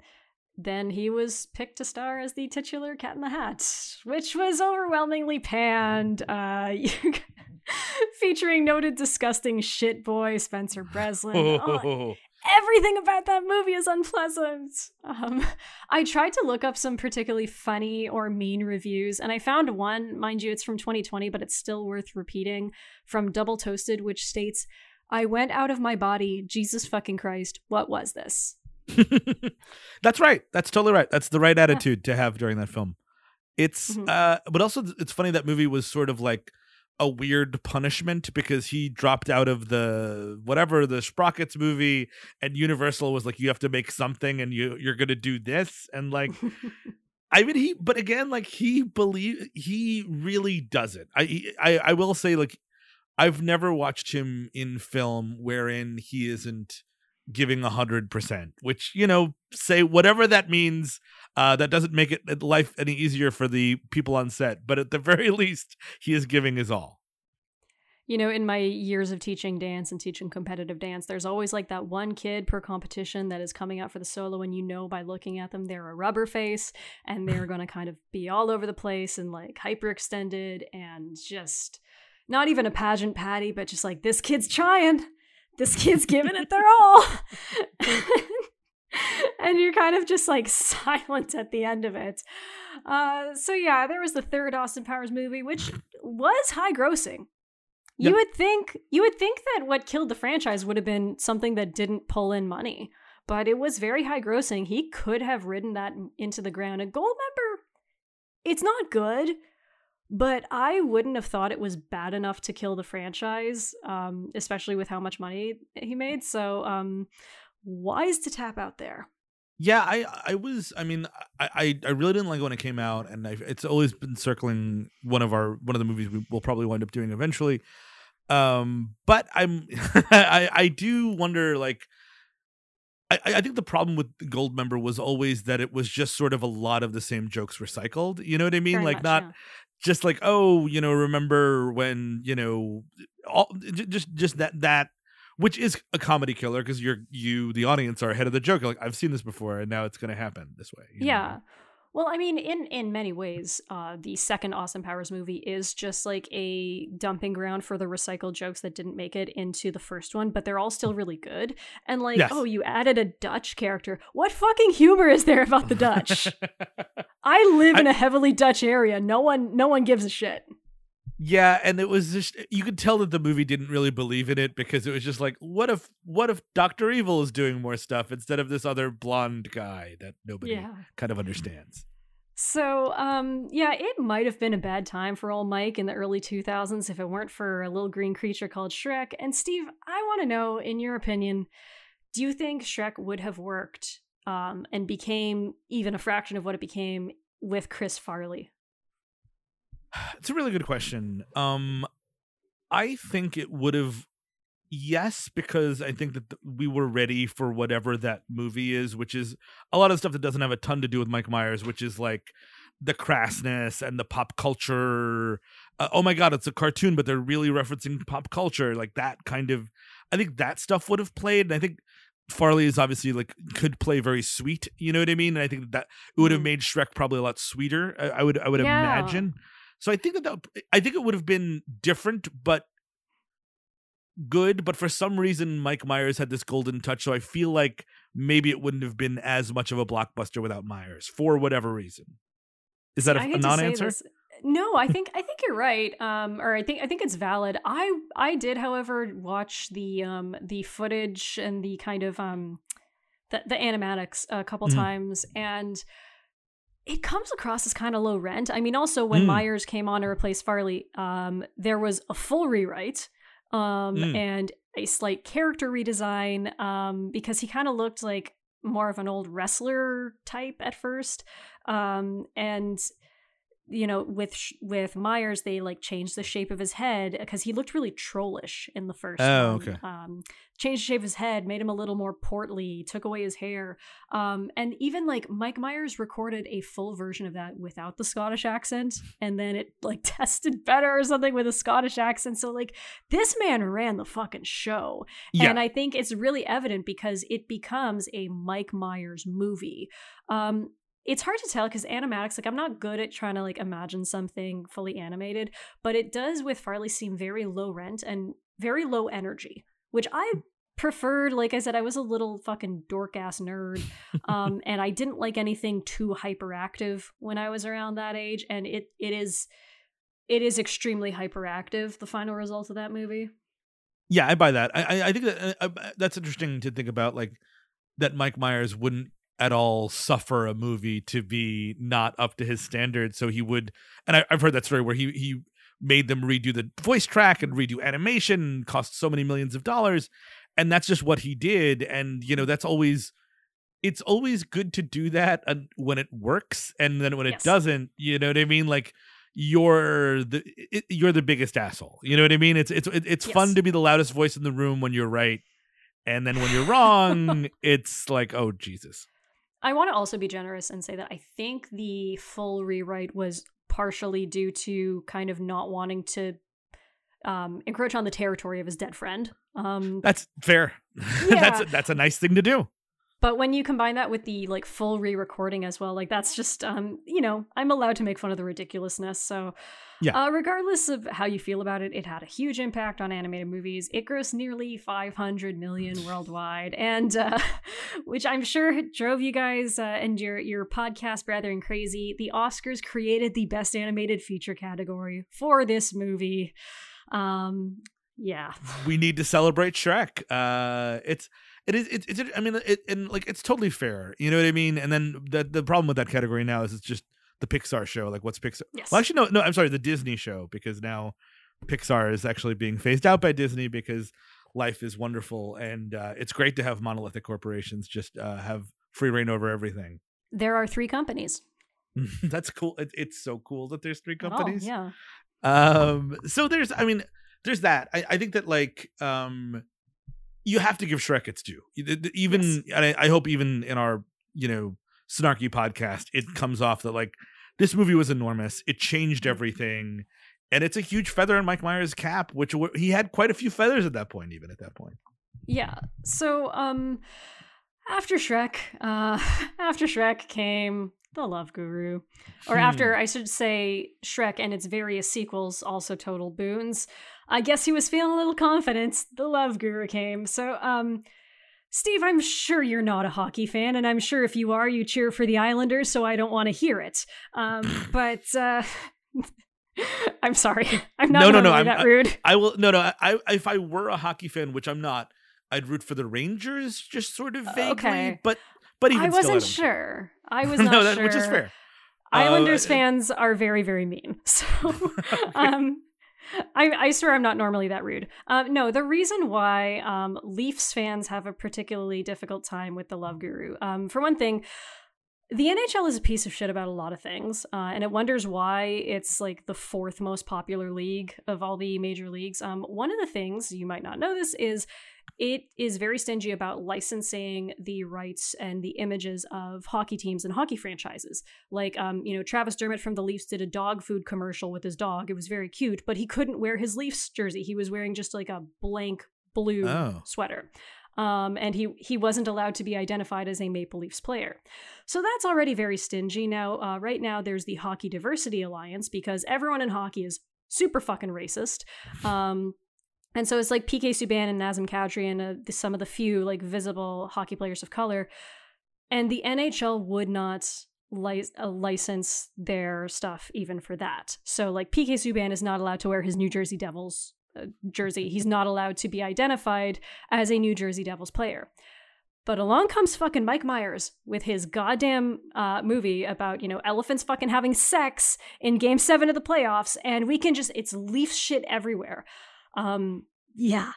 then he was picked to star as the titular Cat in the Hat, which was overwhelmingly panned. Uh featuring noted disgusting shit boy Spencer Breslin. Oh, everything about that movie is unpleasant. Um, I tried to look up some particularly funny or mean reviews, and I found one, mind you, it's from 2020, but it's still worth repeating, from Double Toasted, which states, I went out of my body, Jesus fucking Christ, what was this? That's right. That's totally right. That's the right attitude to have during that film. It's Mhm. uh but also it's funny that movie was sort of like a weird punishment because he dropped out of the whatever the Sprockets movie and Universal was like you have to make something and you you're going to do this and like I mean he but again like he believe he really does it. I I I will say like I've never watched him in film wherein he isn't giving a hundred percent, which you know, say whatever that means. Uh, that doesn't make it life any easier for the people on set, but at the very least, he is giving his all. You know, in my years of teaching dance and teaching competitive dance, there's always like that one kid per competition that is coming out for the solo, and you know by looking at them, they're a rubber face and they're going to kind of be all over the place and like hyperextended and just not even a pageant patty, but just like this kid's trying. this kid's giving it their all. and you're kind of just like silent at the end of it. Uh, so yeah, there was the third Austin Powers movie, which was high grossing. You Yep. would think you would think that what killed the franchise would have been something that didn't pull in money, but it was very high grossing. He could have ridden that into the ground. A And Goldmember, it's not good, but I wouldn't have thought it was bad enough to kill the franchise, um, especially with how much money he made. So um, wise to tap out there. Yeah, I I was I mean I I, really didn't like it when it came out, and I, it's always been circling one of our one of the movies we will probably wind up doing eventually. Um, but I'm I I do wonder like. I, I think the problem with Goldmember was always that it was just sort of a lot of the same jokes recycled. You know what I mean? Very like much, not yeah. just like oh you know remember when you know all just just that that which is a comedy killer because you're you the audience are ahead of the joke You're like i've seen this before and now it's going to happen this way you know? Yeah. Well, I mean, in in many ways, uh, the second Austin Powers movie is just like a dumping ground for the recycled jokes that didn't make it into the first one, but they're all still really good. And like, Yes. oh, you added a Dutch character. What fucking humor is there about the Dutch? I live in a heavily Dutch area. No one, no one gives a shit. Yeah and it was just you could tell that the movie didn't really believe in it because it was just like what if what if dr evil is doing more stuff instead of this other blonde guy that nobody Yeah. kind of understands So, um, yeah, it might have been a bad time for old Mike in the early 2000s if it weren't for a little green creature called Shrek. And Steve, I want to know, in your opinion, do you think Shrek would have worked um, and became even a fraction of what it became with Chris Farley? It's a really good question. Um, I think it would have. Yes, because I think that th- we were ready for whatever that movie is, which is a lot of stuff that doesn't have a ton to do with Mike Myers, which is like the crassness and the pop culture. Uh, oh my god, it's a cartoon, but they're really referencing pop culture, like that kind of. I think that stuff would have played, and I think Farley is obviously like could play very sweet. You know what I mean? And I think that it would have Mhm. made Shrek probably a lot sweeter. I, I would, I would Yeah. imagine. So I think that, that I think it would have been different, but good. But for some reason, Mike Myers had this golden touch. So I feel like maybe it wouldn't have been as much of a blockbuster without Myers for whatever reason. Is that a, say non-answer? No, I think I think you're right. Um, or I think I think it's valid. I I did, however, watch the um the footage and the kind of um the the animatics a couple Mhm. times, and it comes across as kind of low rent. I mean, also when Mm. Myers came on to replace Farley, um, there was a full rewrite, um, Mm. and a slight character redesign, um, because he kind of looked like more of an old wrestler type at first, um, and you know with with Myers they like changed the shape of his head because he looked really trollish in the first Oh, one. okay. Um changed the shape of his head, made him a little more portly, took away his hair. Um and even like Mike Myers recorded a full version of that without the Scottish accent and then it like tested better or something with a Scottish accent. So like this man ran the fucking show. Yeah. And I think it's really evident because it becomes a Mike Myers movie. Um, it's hard to tell because animatics, like I'm not good at trying to like imagine something fully animated, but it does with Farley seem very low rent and very low energy, which I preferred. Like I said, I was a little fucking dork ass nerd. Um, and I didn't like anything too hyperactive when I was around that age. And it it is it is extremely hyperactive, the final result of that movie. Yeah, I buy that. I I, I think that uh, uh, that's interesting to think about, like that Mike Myers wouldn't at all suffer a movie to be not up to his standards. So he would, and I, I've heard that story where he he made them redo the voice track and redo animation, and cost so many millions of dollars, and that's just what he did. And you know, that's always. It's always good to do that when it works, and then when it Yes. doesn't, you know what I mean. Like you're the it, you're the biggest asshole. You know what I mean? It's it's it- it's fun to be the loudest voice in the room when you're right, and then when you're wrong, it's like oh Jesus. I want to also be generous and say that I think the full rewrite was partially due to kind of not wanting to um, encroach on the territory of his dead friend. Um, That's fair. Yeah. that's that's a nice thing to do. But when you combine that with the like full re-recording as well, like that's just um, you know, I'm allowed to make fun of the ridiculousness. So Yeah. uh, regardless of how you feel about it, it had a huge impact on animated movies. It grossed nearly 500 million worldwide, and uh, which I'm sure drove you guys uh, and your your podcast brethren crazy. The Oscars created the best animated feature category for this movie. Um, yeah, we need to celebrate Shrek. Uh, it's it is it's, it's I mean it and like it's totally fair. You know what I mean? And then the the problem with that category now is it's just the Pixar show. Like what's Pixar? yes. Well, actually no no I'm sorry the Disney show because now Pixar is actually being phased out by Disney because life is wonderful and uh, it's great to have monolithic corporations just uh, have free reign over everything. there are three companies. That's cool. It, it's so cool that there's three companies. yeah. Um, so there's, I mean, there's that. I, I think that like, um, you have to give Shrek its due. Even, Yes. and I, I hope even in our, you know, snarky podcast, it comes off that like this movie was enormous. It changed everything, and it's a huge feather in Mike Myers' cap, which he had quite a few feathers at that point, even at that point. Yeah. So, um, after Shrek, uh, after Shrek came the Love Guru, or Hmm. after I should say Shrek and its various sequels, also total boons. I guess he was feeling a little confident. The Love Guru came. So, um, Steve, I'm sure you're not a hockey fan, and I'm sure if you are, you cheer for the Islanders. So I don't want to hear it. Um, but uh, I'm sorry, I'm not No, no, no, I'm- that rude. I will no no. I, I if I were a hockey fan, which I'm not, I'd root for the Rangers, just sort of vaguely. okay. But but even I wasn't don't- sure. I was not no, that, sure. which is fair. Islanders Uh, fans are very, very mean. So, um, I, I swear I'm not normally that rude. Um, no, the reason why um, Leafs fans have a particularly difficult time with the Love Guru, um, for one thing, the NHL is a piece of shit about a lot of things, uh, and it wonders why it's like the fourth most popular league of all the major leagues. Um, one of the things you might not know this is it is very stingy about licensing the rights and the images of hockey teams and hockey franchises. Like, um, you know, Travis Dermott from the Leafs did a dog food commercial with his dog. It was very cute, but he couldn't wear his Leafs jersey. He was wearing just like a blank blue Oh. sweater. Um, and he he wasn't allowed to be identified as a Maple Leafs player. So that's already very stingy. Now, uh, right now, there's the Hockey Diversity Alliance because everyone in hockey is super fucking racist. Um, and so it's like PK Subban and Nazem Kadri and uh, some of the few like visible hockey players of color. And the NHL would not li- uh, license their stuff even for that. So like PK Subban is not allowed to wear his New Jersey Devils jersey. He's not allowed to be identified as a New Jersey Devils player. But along comes fucking Mike Myers with his goddamn uh, movie about, you know, elephants fucking having sex in game seven of the playoffs, and we can just, it's Leaf shit everywhere. Um, yeah.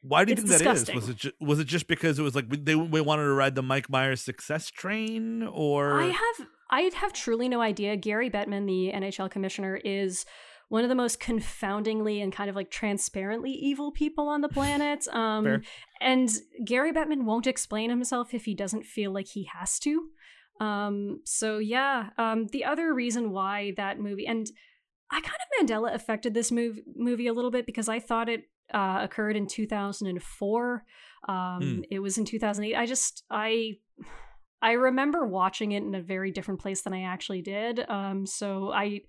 Why do you It's think that is? Was it ju- was it just because it was like they they wanted to ride the Mike Myers success train, or I have I have truly no idea. Gary Bettman, the NHL commissioner, is one of the most confoundingly and kind of like transparently evil people on the planet. Um, and Gary Bettman won't explain himself if he doesn't feel like he has to. Um, so yeah, um, the other reason why that movie and I kind of Mandela affected this move, movie a little bit because I thought it uh, occurred in 2004. Um, Hmm. It was in 2008. I just I I remember watching it in a very different place than I actually did. Um, so I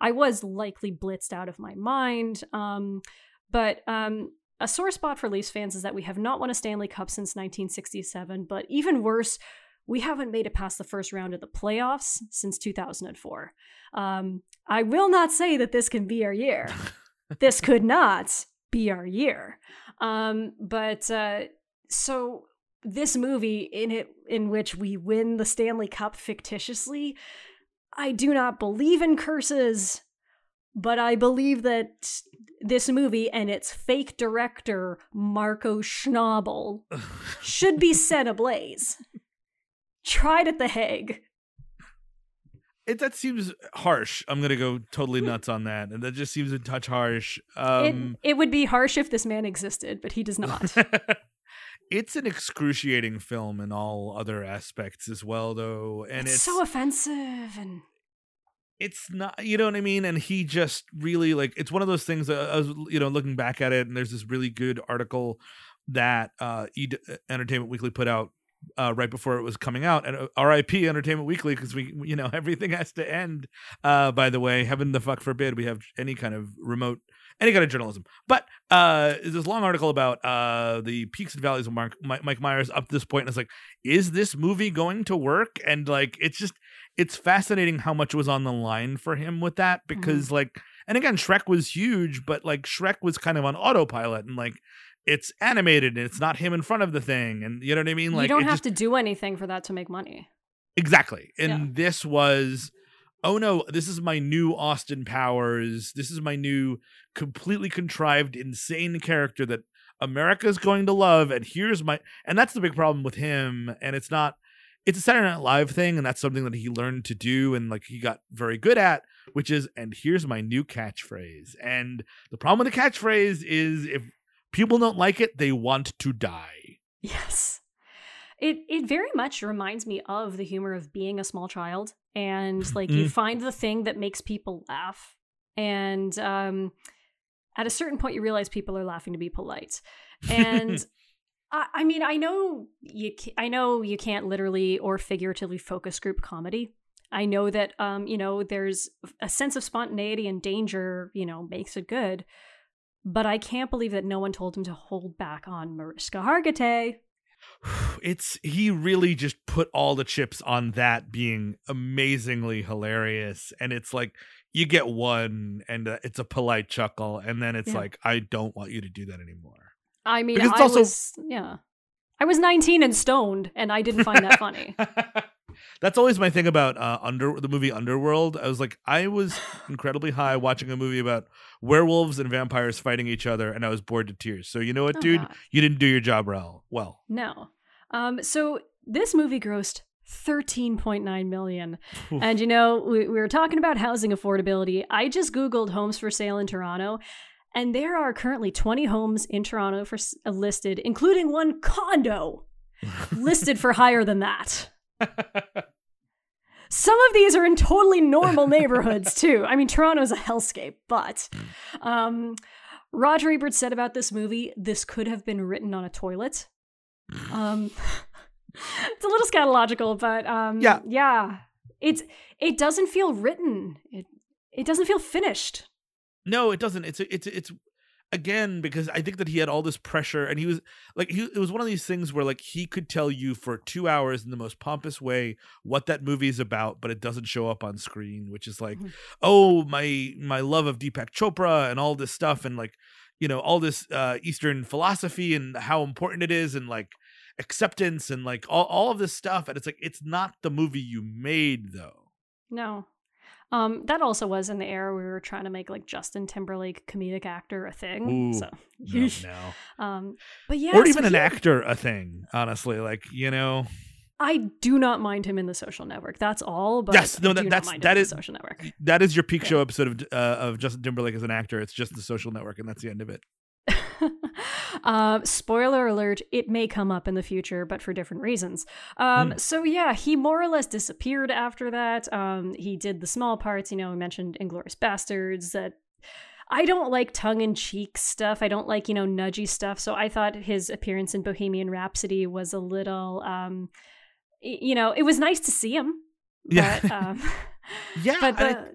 I was likely blitzed out of my mind. Um, but um, a sore spot for Leafs fans is that we have not won a Stanley Cup since 1967. But even worse, we haven't made it past the first round of the playoffs since 2004. Um, I will not say that this can be our year. this could not be our year. Um, but uh, so this movie in it in which we win the Stanley Cup fictitiously, I do not believe in curses, but I believe that this movie and its fake director Marco Schnabel should be set ablaze. Tried at the Hague. it that seems harsh. I'm gonna go totally nuts on that, and that just seems a touch harsh. Um, it, it would be harsh if this man existed, but he does not. it's an excruciating film in all other aspects as well, though, and it's, it's so offensive and it's not you know what i mean and he just really like it's one of those things that i was you know looking back at it and there's this really good article that uh Ed- entertainment weekly put out uh, right before it was coming out. And uh, R.I.P. Entertainment Weekly because we, you know, everything has to end. Uh, by the way, heaven the fuck forbid we have any kind of remote, any kind of journalism. But uh, there's this long article about uh, the peaks and valleys of Mark, Mike Myers up to this point, and it's like, is this movie going to work? And like, it's just, it's fascinating how much was on the line for him with that because mm-hmm. like, and again, Shrek was huge, but like Shrek was kind of on autopilot and like it's animated and it's not him in front of the thing and you know what i mean like you don't have just, to do anything for that to make money exactly and yeah. this was oh no this is my new austin powers this is my new completely contrived insane character that america's going to love and here's my and that's the big problem with him and it's not it's a saturday night live thing and that's something that he learned to do and like he got very good at which is and here's my new catchphrase and the problem with the catchphrase is if people don't like it, they want to die. Yes. It it very much reminds me of the humor of being a small child and like you mm-hmm. find the thing that makes people laugh and um at a certain point you realize people are laughing to be polite. And I, I mean, I know you I know you can't literally or figuratively focus group comedy. I know that um, you know, there's a sense of spontaneity and danger, you know, makes it good. But I can't believe that no one told him to hold back on Mariska Hargitay. It's he really just put all the chips on that being amazingly hilarious, and it's like you get one, and uh, it's a polite chuckle, and then it's yeah. like I don't want you to do that anymore. I mean, I also- was yeah, I was 19 and stoned, and I didn't find that funny. That's always my thing about uh, under the movie Underworld. I was like, I was incredibly high watching a movie about werewolves and vampires fighting each other, and I was bored to tears. So you know what, oh, dude, you didn't do your job well. Well, no. Um, so this movie grossed 13.9 million. and you know, we, we were talking about housing affordability. I just Googled homes for sale in Toronto, and there are currently 20 homes in Toronto for uh, listed, including one condo listed for higher than that. Some of these are in totally normal neighborhoods too. I mean, Toronto's a hellscape, but um, Roger Ebert said about this movie, this could have been written on a toilet. Um, it's a little scatological, but um, yeah, yeah, it's it doesn't feel written. It it doesn't feel finished. No, it doesn't. It's it's it's again because I think that he had all this pressure and he was like he it was one of these things where like he could tell you for 2 hours in the most pompous way what that movie is about but it doesn't show up on screen which is like mm-hmm. oh my my love of Deepak Chopra and all this stuff and like you know all this uh eastern philosophy and how important it is and like acceptance and like all, all of this stuff. And it's like it's not the movie you made though. No um, that also was in the era we were trying to make like Justin Timberlake comedic actor a thing. Ooh, so no, no. Um, but yeah, or even so an actor a thing. Honestly, like you know, I do not mind him in the Social Network. That's all. But yes, no, that, that's that is Social Network. That is your peak yeah. show episode of uh, of Justin Timberlake as an actor. It's just the Social Network, and that's the end of it. uh, spoiler alert, it may come up in the future, but for different reasons. Um, mm. So, yeah, he more or less disappeared after that. Um, he did the small parts, you know, I mentioned Inglourious Basterds, That I don't like tongue in cheek stuff. I don't like, you know, nudgy stuff. So I thought his appearance in Bohemian Rhapsody was a little, um, you know, it was nice to see him. But, yeah. Um, yeah. But the,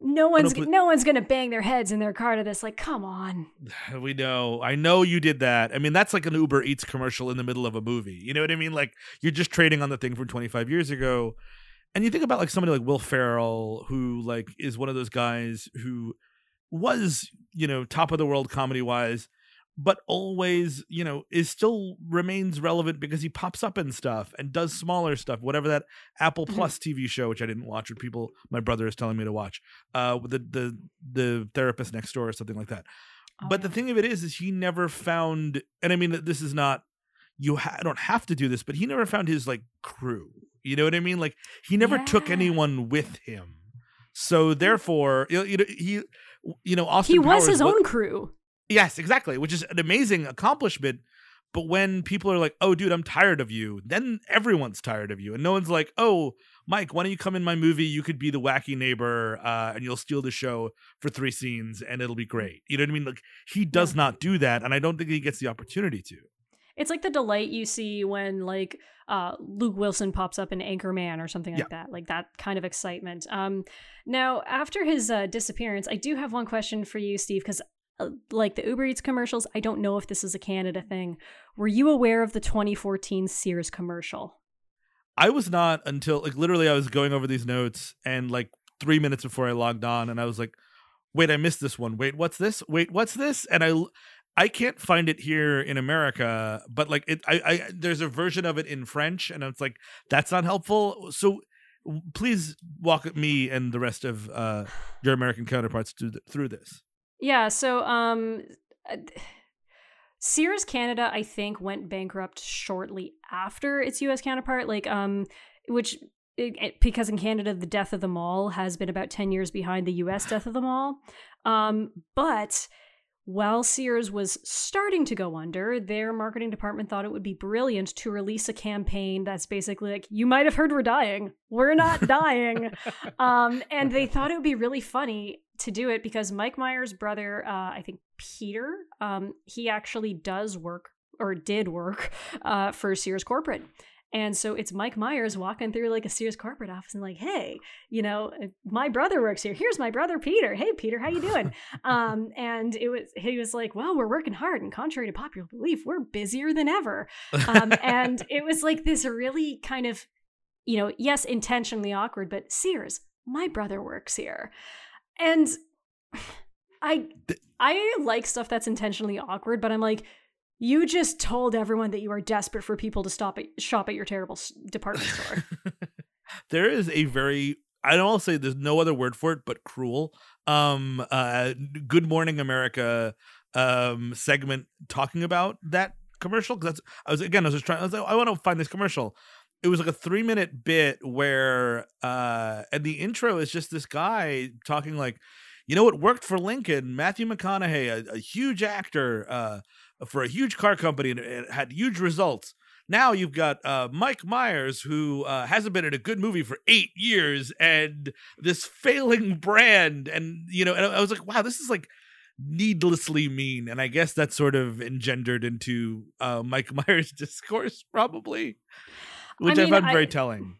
no one's no one's gonna bang their heads in their car to this. Like, come on. We know. I know you did that. I mean, that's like an Uber Eats commercial in the middle of a movie. You know what I mean? Like you're just trading on the thing from 25 years ago. And you think about like somebody like Will Ferrell, who like is one of those guys who was, you know, top of the world comedy wise, but always, you know, is still remains relevant because he pops up in stuff and does smaller stuff. Whatever that Apple mm-hmm. Plus TV show, which I didn't watch, which people, my brother is telling me to watch, uh, the the the therapist next door or something like that. Oh, but yeah. the thing of it is, is he never found, and I mean, this is not you ha- don't have to do this, but he never found his like crew. You know what I mean? Like he never yeah. took anyone with him. So therefore, you know, he, you know, Austin. He was Powers, his own crew. Yes, exactly, which is an amazing accomplishment. But when people are like, "Oh, dude, I'm tired of you," then everyone's tired of you, and no one's like, "Oh, Mike, why don't you come in my movie? You could be the wacky neighbor, uh, and you'll steal the show for three scenes, and it'll be great." You know what I mean? Like he does yeah. not do that, and I don't think he gets the opportunity to. It's like the delight you see when like uh, Luke Wilson pops up in Anchorman or something like Yeah. that, like that kind of excitement. Um, now, after his uh, disappearance, I do have one question for you, Steve, because like the Uber Eats commercials, I don't know if this is a Canada thing. Were you aware of the 2014 Sears commercial? I was not until like literally I was going over these notes and like three minutes before I logged on and I was like, wait, I missed this one. Wait, what's this? Wait, what's this? And I I can't find it here in America, but like it I, I there's a version of it in French and it's like that's not helpful. So please walk me and the rest of uh your American counterparts through th- through this. Yeah, so um uh, Sears Canada I think went bankrupt shortly after its US counterpart like um which it, because in Canada the death of the mall has been about 10 years behind the US death of the mall. Um but while Sears was starting to go under, their marketing department thought it would be brilliant to release a campaign that's basically like, you might have heard we're dying. We're not dying. um, and they thought it would be really funny to do it because Mike Myers' brother, uh, I think Peter, um, he actually does work or did work uh, for Sears Corporate. And so it's Mike Myers walking through like a Sears corporate office and like, hey, you know, uh, my brother works here. Here's my brother Peter. Hey Peter, how you doing? um, and it was he was like, well, we're working hard, and contrary to popular belief, we're busier than ever. Um, and it was like this really kind of, you know, yes, intentionally awkward, but Sears, my brother works here, and I I like stuff that's intentionally awkward, but I'm like. You just told everyone that you are desperate for people to stop at, shop at your terrible department store. there is a very I don't say there's no other word for it but cruel. Um uh Good Morning America um segment talking about that commercial cuz that's I was again I was just trying I was like I want to find this commercial. It was like a 3 minute bit where uh and the intro is just this guy talking like you know it worked for Lincoln, Matthew McConaughey, a, a huge actor uh for a huge car company and it had huge results. Now you've got uh, Mike Myers, who uh, hasn't been in a good movie for eight years, and this failing brand, and you know, and I was like, wow, this is like needlessly mean, and I guess that sort of engendered into uh, Mike Myers' discourse, probably, which I, mean, found I- very telling.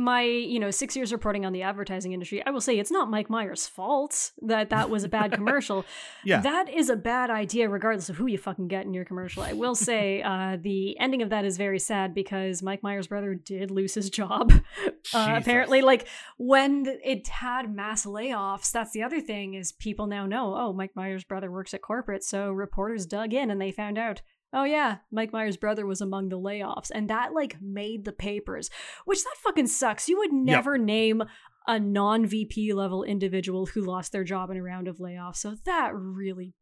My you know six years reporting on the advertising industry i will say it's not mike myers fault that that was a bad commercial. Yeah. that is a bad idea regardless of who you fucking get in your commercial. I will say uh, the ending of that is very sad because mike myers brother did lose his job uh, apparently. Like when it had mass layoffs that's the other thing is people now know oh mike myers brother works at corporate so reporters dug in and they found out oh yeah mike myers brother was among the layoffs and that like made the papers which that fucking sucks. You would never name a non-vp level individual who lost their job in a round of layoffs so that really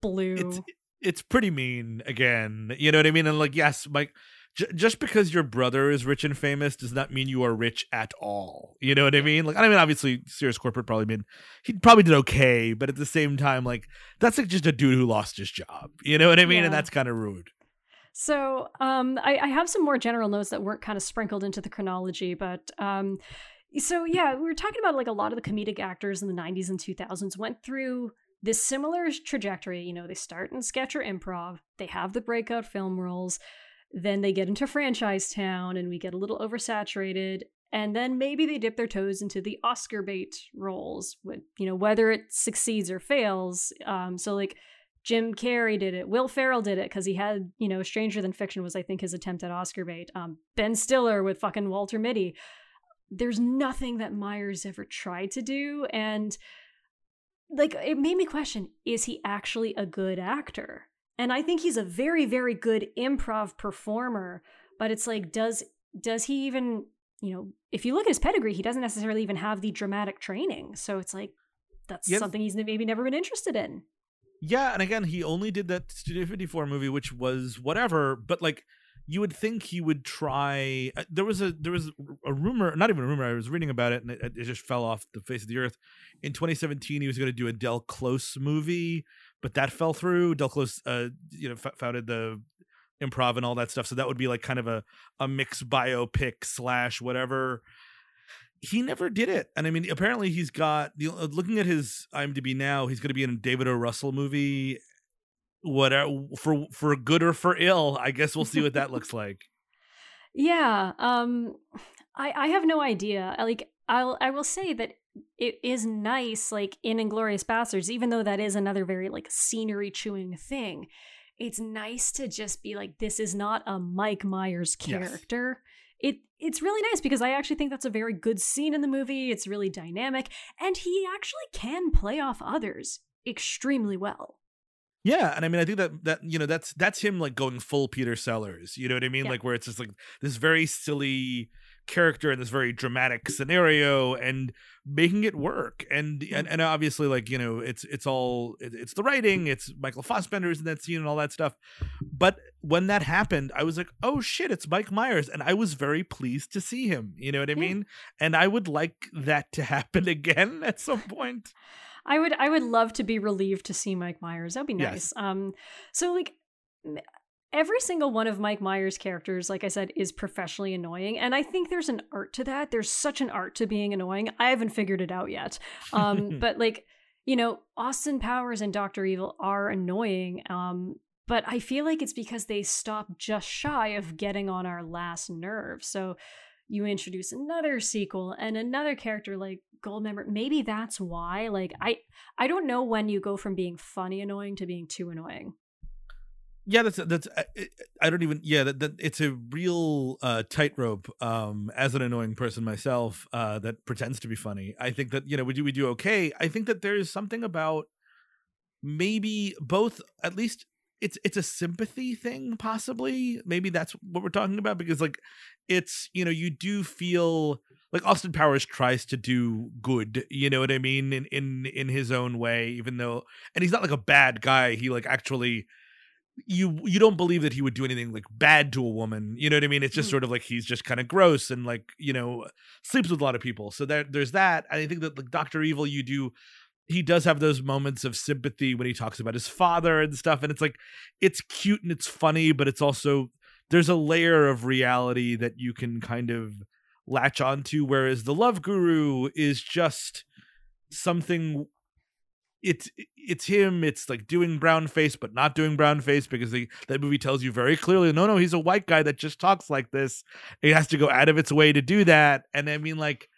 blew. It's it's pretty mean again you know what i mean? And like yes mike j- just because your brother is rich and famous does not mean you are rich at all. You know what i mean? Like i mean obviously Sears corporate probably made he probably did okay but at the same time like that's like just a dude who lost his job. You know what i mean? And that's kind of rude. So, um, I, I have some more general notes that weren't kind of sprinkled into the chronology, but um, so yeah, we were talking about like a lot of the comedic actors in the '90s and 2000s went through this similar trajectory. You know, they start in sketch or improv, they have the breakout film roles, then they get into franchise town, and we get a little oversaturated. And then maybe they dip their toes into the Oscar bait roles, with you know whether it succeeds or fails. Um, so like Jim Carrey did it. Will Ferrell did it because he had, you know, Stranger Than Fiction was, I think, his attempt at Oscar bait. Um, ben Stiller with fucking Walter Mitty. There's nothing that Myers ever tried to do. And, like, it made me question is he actually a good actor? And I think he's a very, very good improv performer. But it's like, does does he even, you know, if you look at his pedigree, he doesn't necessarily even have the dramatic training. So it's like, that's Yes. something he's maybe never been interested in. Yeah, and again, he only did that Studio 54 movie, which was whatever. But like, you would think he would try. uh, There was a there was a rumor, not even a rumor. I was reading about it, and it, it just fell off the face of the earth. In 2017, he was going to do a Del Close movie, but that fell through. Del Close, uh, you know, f- founded the improv and all that stuff, so that would be like kind of a a mixed biopic slash whatever he never did it. And I mean, apparently he's got looking at his IMDb now, he's going to be in a David O. Russell movie, what for for good or for ill. I guess we'll see what that looks like. Yeah, um I I have no idea. Like I'll I will say that it is nice like in Inglourious Basterds even though that is another very like scenery chewing thing. It's nice to just be like this is not a Mike Myers character. Yes. It it's really nice because I actually think that's a very good scene in the movie. It's really dynamic and he actually can play off others extremely well. Yeah, and I mean, I think that that you know that's that's him like going full Peter Sellers. You know what I mean? Yeah. Like where it's just like this very silly character in this very dramatic scenario and making it work. And and, and obviously like you know it's it's all it's the writing it's michael fassbender's in that scene and all that stuff. But when that happened i was like oh shit it's mike myers. And i was very pleased to see him. You know what i mean? And i would like that to happen again at some point. I would I would love to be relieved to see Mike Myers. That'd be nice. Yes. Um so like every single one of Mike Myers' characters, like I said, is professionally annoying. And I think there's an art to that. There's such an art to being annoying. I haven't figured it out yet. Um, but like, you know, Austin Powers and Dr. Evil are annoying. Um, but I feel like it's because they stop just shy of getting on our last nerve. So you introduce another sequel and another character like Goldmember. Maybe that's why. Like I I don't know when you go from being funny annoying to being too annoying. Yeah, that's that's I don't even yeah that, that it's a real uh, tightrope. Um, as an annoying person myself, uh, that pretends to be funny. I think that you know we do we do okay. I think that there is something about maybe both at least it's it's a sympathy thing possibly maybe that's what we're talking about because like it's you know you do feel like Austin Powers tries to do good, you know what I mean, in in in his own way, even though and he's not like a bad guy. He like actually you you don't believe that he would do anything like bad to a woman. You know what I mean? It's just mm. sort of like he's just kind of gross and like, you know, sleeps with a lot of people. So there there's that. and I think that like Dr. Evil you do he does have those moments of sympathy when he talks about his father and stuff and it's like it's cute and it's funny but it's also there's a layer of reality that you can kind of latch onto whereas the love guru is just something it's it's him it's like doing brown face but not doing brown face because the, that movie tells you very clearly no no he's a white guy that just talks like this he has to go out of its way to do that and i mean like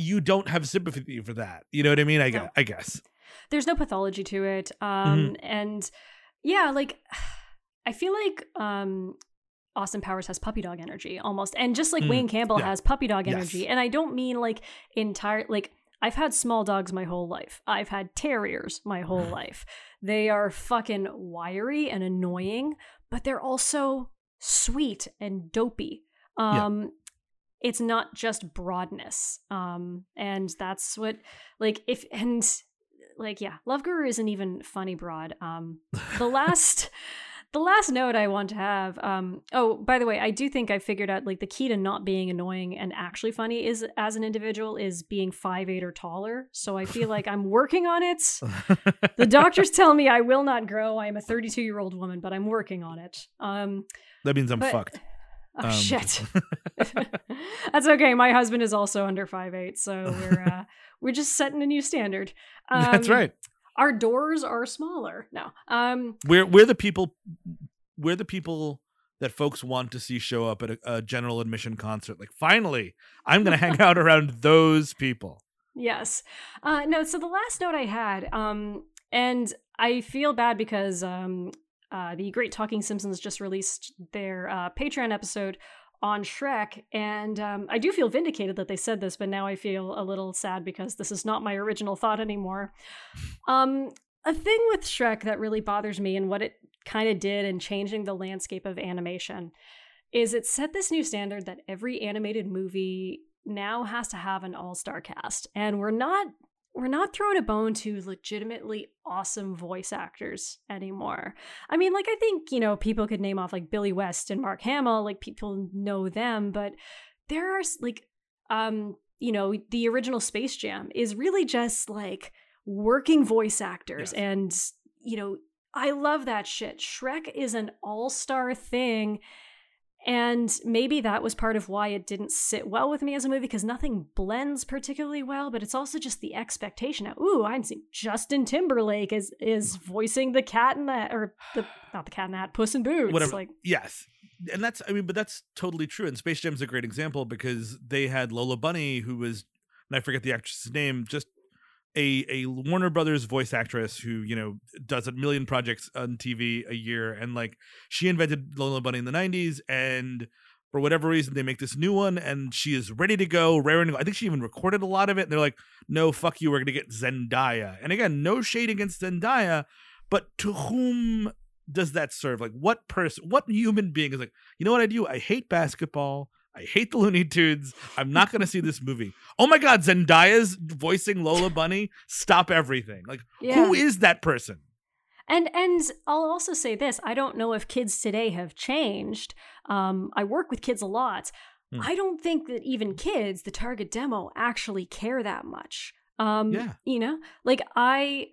you don't have sympathy for that. You know what I mean? I, no. guess, I guess. There's no pathology to it. Um, mm-hmm. And yeah, like, I feel like um, Austin Powers has puppy dog energy almost. And just like mm. Wayne Campbell yeah. has puppy dog energy. Yes. And I don't mean like entire, like, I've had small dogs my whole life. I've had terriers my whole life. They are fucking wiry and annoying, but they're also sweet and dopey. Um, yeah it's not just broadness um and that's what like if and like yeah love guru isn't even funny broad um the last the last note i want to have um oh by the way i do think i figured out like the key to not being annoying and actually funny is as an individual is being five eight or taller so i feel like i'm working on it the doctors tell me i will not grow i am a 32 year old woman but i'm working on it um that means i'm but, fucked Oh um, shit. That's okay. My husband is also under five eight, so we're uh, we're just setting a new standard. Um, That's right. Our doors are smaller. No. Um we're we're the people we're the people that folks want to see show up at a, a general admission concert. Like finally, I'm going to hang out around those people. Yes. Uh no, so the last note I had um and I feel bad because um uh, the Great Talking Simpsons just released their uh, Patreon episode on Shrek, and um, I do feel vindicated that they said this, but now I feel a little sad because this is not my original thought anymore. Um, a thing with Shrek that really bothers me and what it kind of did in changing the landscape of animation is it set this new standard that every animated movie now has to have an all-star cast and we're not we're not throwing a bone to legitimately awesome voice actors anymore. I mean, like I think, you know, people could name off like Billy West and Mark Hamill, like people know them, but there are like um, you know, the original Space Jam is really just like working voice actors yes. and you know, I love that shit. Shrek is an all-star thing And maybe that was part of why it didn't sit well with me as a movie because nothing blends particularly well, but it's also just the expectation. Of, Ooh, I'm seeing Justin Timberlake is is mm. voicing the cat in that or the not the cat in that Puss in Boots. Whatever. Like Yes. And that's I mean, but that's totally true. And Space Jam's a great example because they had Lola Bunny, who was and I forget the actress's name, just a a Warner Brothers voice actress who, you know, does a million projects on TV a year. And like she invented Lola Bunny in the nineties and for whatever reason they make this new one and she is ready to go, raring to go. I think she even recorded a lot of it. And they're like, no, fuck you, we're gonna get Zendaya. And again, no shade against Zendaya, but to whom does that serve? Like, what person, what human being is like, you know what I do? I hate basketball. I hate the Looney Tunes. I'm not going to see this movie. Oh my God, Zendaya's voicing Lola Bunny. Stop everything. Like, who is that person? And and I'll also say this: I don't know if kids today have changed. Um, I work with kids a lot. Hmm. I don't think that even kids, the target demo, actually care that much. Um, Yeah. You know, like I.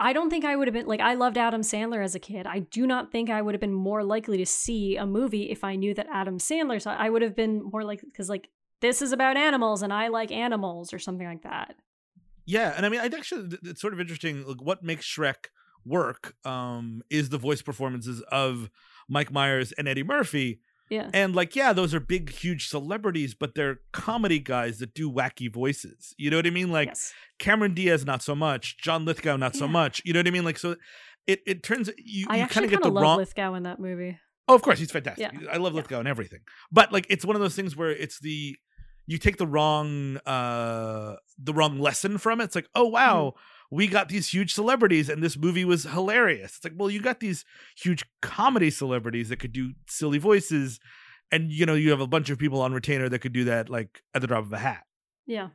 I don't think I would have been like I loved Adam Sandler as a kid. I do not think I would have been more likely to see a movie if I knew that Adam Sandler. So I would have been more like because like this is about animals and I like animals or something like that. Yeah, and I mean, I actually, it's sort of interesting. Like, what makes Shrek work um, is the voice performances of Mike Myers and Eddie Murphy. Yeah. And like, yeah, those are big, huge celebrities, but they're comedy guys that do wacky voices. You know what I mean? Like yes. Cameron Diaz, not so much. John Lithgow, not so much. You know what I mean? Like, so it it turns you, I you kind of get the love wrong. Lithgow in that movie. Oh, of course, he's fantastic. Yeah. I love Yeah. Lithgow and everything. But like, it's one of those things where it's the you take the wrong uh the wrong lesson from it. It's like, oh wow, Mm-hmm. We got these huge celebrities and this movie was hilarious. It's like, well, you got these huge comedy celebrities that could do silly voices, and you know, you have a bunch of people on retainer that could do that like at the drop of a hat. Yeah.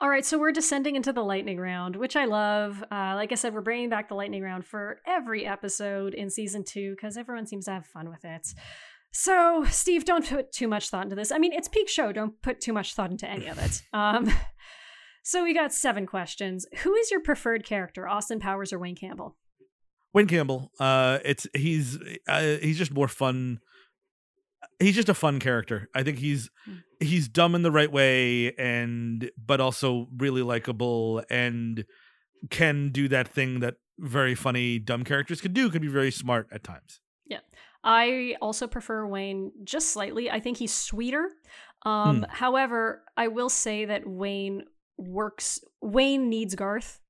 All right, so we're descending into the lightning round, which I love. Uh, like I said, we're bringing back the lightning round for every episode in season two because everyone seems to have fun with it. So, Steve, don't put too much thought into this. I mean, it's peak show. Don't put too much thought into any of it. Um, so we got seven questions. Who is your preferred character, Austin Powers or Wayne Campbell? Wayne Campbell, uh, it's he's uh, he's just more fun. He's just a fun character. I think he's Hmm. he's dumb in the right way, and but also really likable, and can do that thing that very funny dumb characters can do. Can be very smart at times. Yeah, I also prefer Wayne just slightly. I think he's sweeter. Um, Hmm. However, I will say that Wayne works. Wayne needs Garth.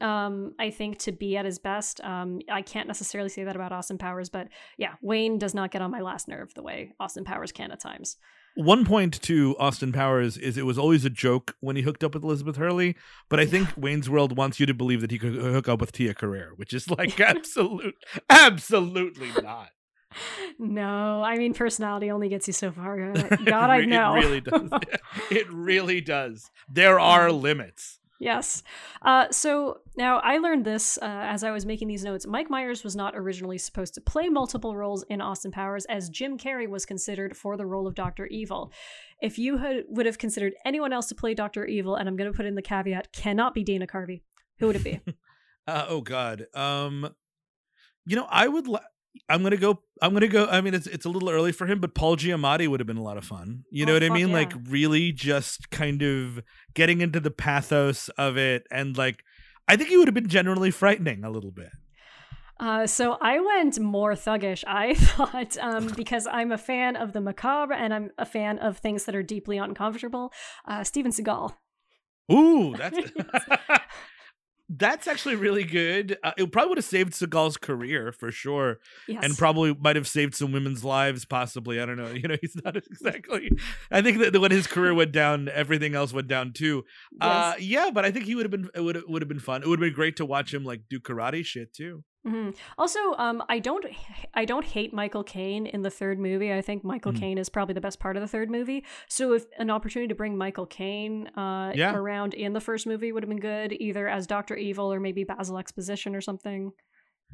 Um, I think to be at his best. Um, I can't necessarily say that about Austin Powers, but yeah, Wayne does not get on my last nerve the way Austin Powers can at times. One point to Austin Powers is it was always a joke when he hooked up with Elizabeth Hurley, but I think Wayne's World wants you to believe that he could hook up with Tia Carrere, which is like absolute, absolutely not. No, I mean personality only gets you so far. God, It I know. It really does. it really does. There are limits. Yes. Uh, so now I learned this uh, as I was making these notes. Mike Myers was not originally supposed to play multiple roles in Austin Powers, as Jim Carrey was considered for the role of Doctor Evil. If you had, would have considered anyone else to play Doctor Evil, and I'm going to put in the caveat, cannot be Dana Carvey. Who would it be? Uh, oh God. Um, you know, I would. Li- I'm gonna go. I'm gonna go. I mean, it's it's a little early for him, but Paul Giamatti would have been a lot of fun. You know Oh, what I mean? yeah. Like really, just kind of getting into the pathos of it, and like, I think he would have been generally frightening a little bit. Uh, so I went more thuggish, I thought, um, because I'm a fan of the macabre and I'm a fan of things that are deeply uncomfortable. Uh, Steven Seagal. Ooh, that's that's actually really good. Uh, it probably would have saved Seagal's career for sure. Yes. and probably might have saved some women's lives possibly i don't know you know he's not exactly i think that when his career went down everything else went down too uh Yes. yeah but i think he would have been it would would have been fun it would have been great to watch him like do karate shit too Mhm. Also, um, I don't, I don't hate Michael Caine in the third movie. I think Michael Mhm. Caine is probably the best part of the third movie. So, if an opportunity to bring Michael Caine uh, Yeah. around in the first movie would have been good, either as Doctor Evil or maybe Basil Exposition or something.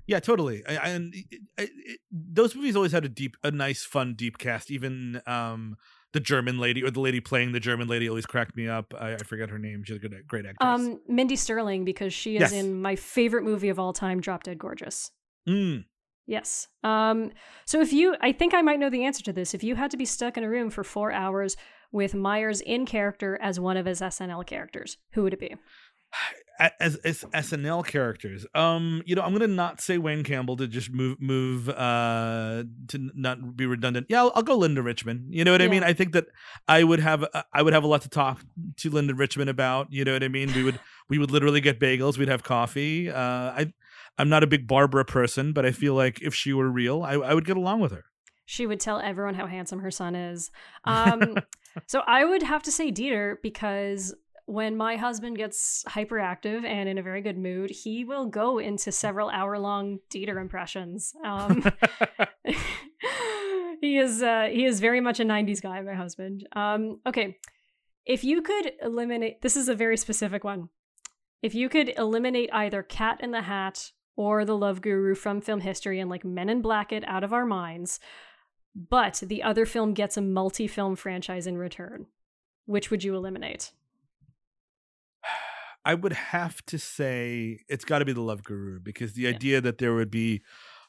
yeah totally I, I- and it, it- those movies always had a deep a nice fun deep cast even um the german lady or the lady playing the german lady always cracked me up i, I forget her name she's a good great actress Um, Mindy Sterling because she is Yes. in my favorite movie of all time, Drop Dead Gorgeous. Mm. Yes. Um, so if you, I think I might know the answer to this. If you had to be stuck in a room for four hours with Myers in character as one of his SNL characters, who would it be? As, as SNL characters, um, you know, I'm gonna not say Wayne Campbell to just move move uh to not be redundant. Yeah, I'll, I'll go Linda Richman. You know what I mean? I think that I would have uh, I would have a lot to talk to Linda Richman about. You know what I mean? We would we would literally get bagels. We'd have coffee. Uh, I I'm not a big Barbara person, but I feel like if she were real, I, I would get along with her. She would tell everyone how handsome her son is. Um, so I would have to say Dieter because when my husband gets hyperactive and in a very good mood, he will go into several hour long Dieter impressions. Um, he is uh, he is very much a '90s guy, my husband. Um, okay, if you could eliminate, this is a very specific one. If you could eliminate either Cat in the Hat or the Love Guru from film history and like Men in Black it out of our minds, but the other film gets a multi film franchise in return, which would you eliminate? I would have to say it's got to be the Love Guru because the Yeah. idea that there would be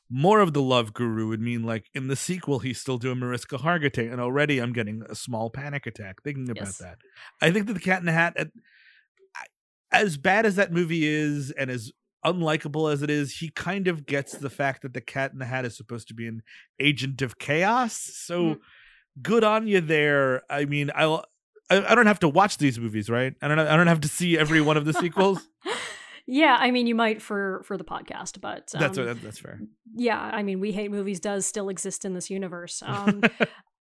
more of the Love Guru would mean like in the sequel he's still doing Mariska Hargitay, and already I'm getting a small panic attack thinking about Yes. that. I think that the Cat in the Hat, as bad as that movie is, and as unlikable as it is, he kind of gets the fact that the Cat in the Hat is supposed to be an agent of chaos. So Mhm. good on you there. I mean, I'll. I I don't have to watch these movies, right? I don't. I don't have to see every one of the sequels. yeah, I mean, you might for for the podcast, but that's um, what, that's fair. yeah, I mean, we hate movies does still exist in this universe. Um,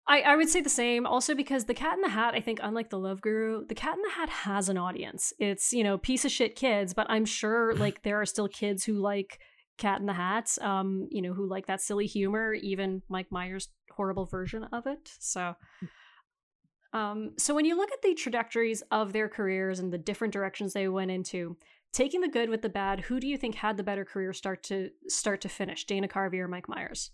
I, I would say the same. Also, because the Cat in the Hat, I think, unlike the Love Guru, the Cat in the Hat has an audience. It's you know piece of shit kids, but I'm sure like there are still kids who like Cat in the Hat. Um, you know, who like that silly humor, even Mike Myers' horrible version of it. So. Um, so when you look at the trajectories of their careers and the different directions they went into, taking the good with the bad, who do you think had the better career start to start to finish, Dana Carvey or Mike Myers?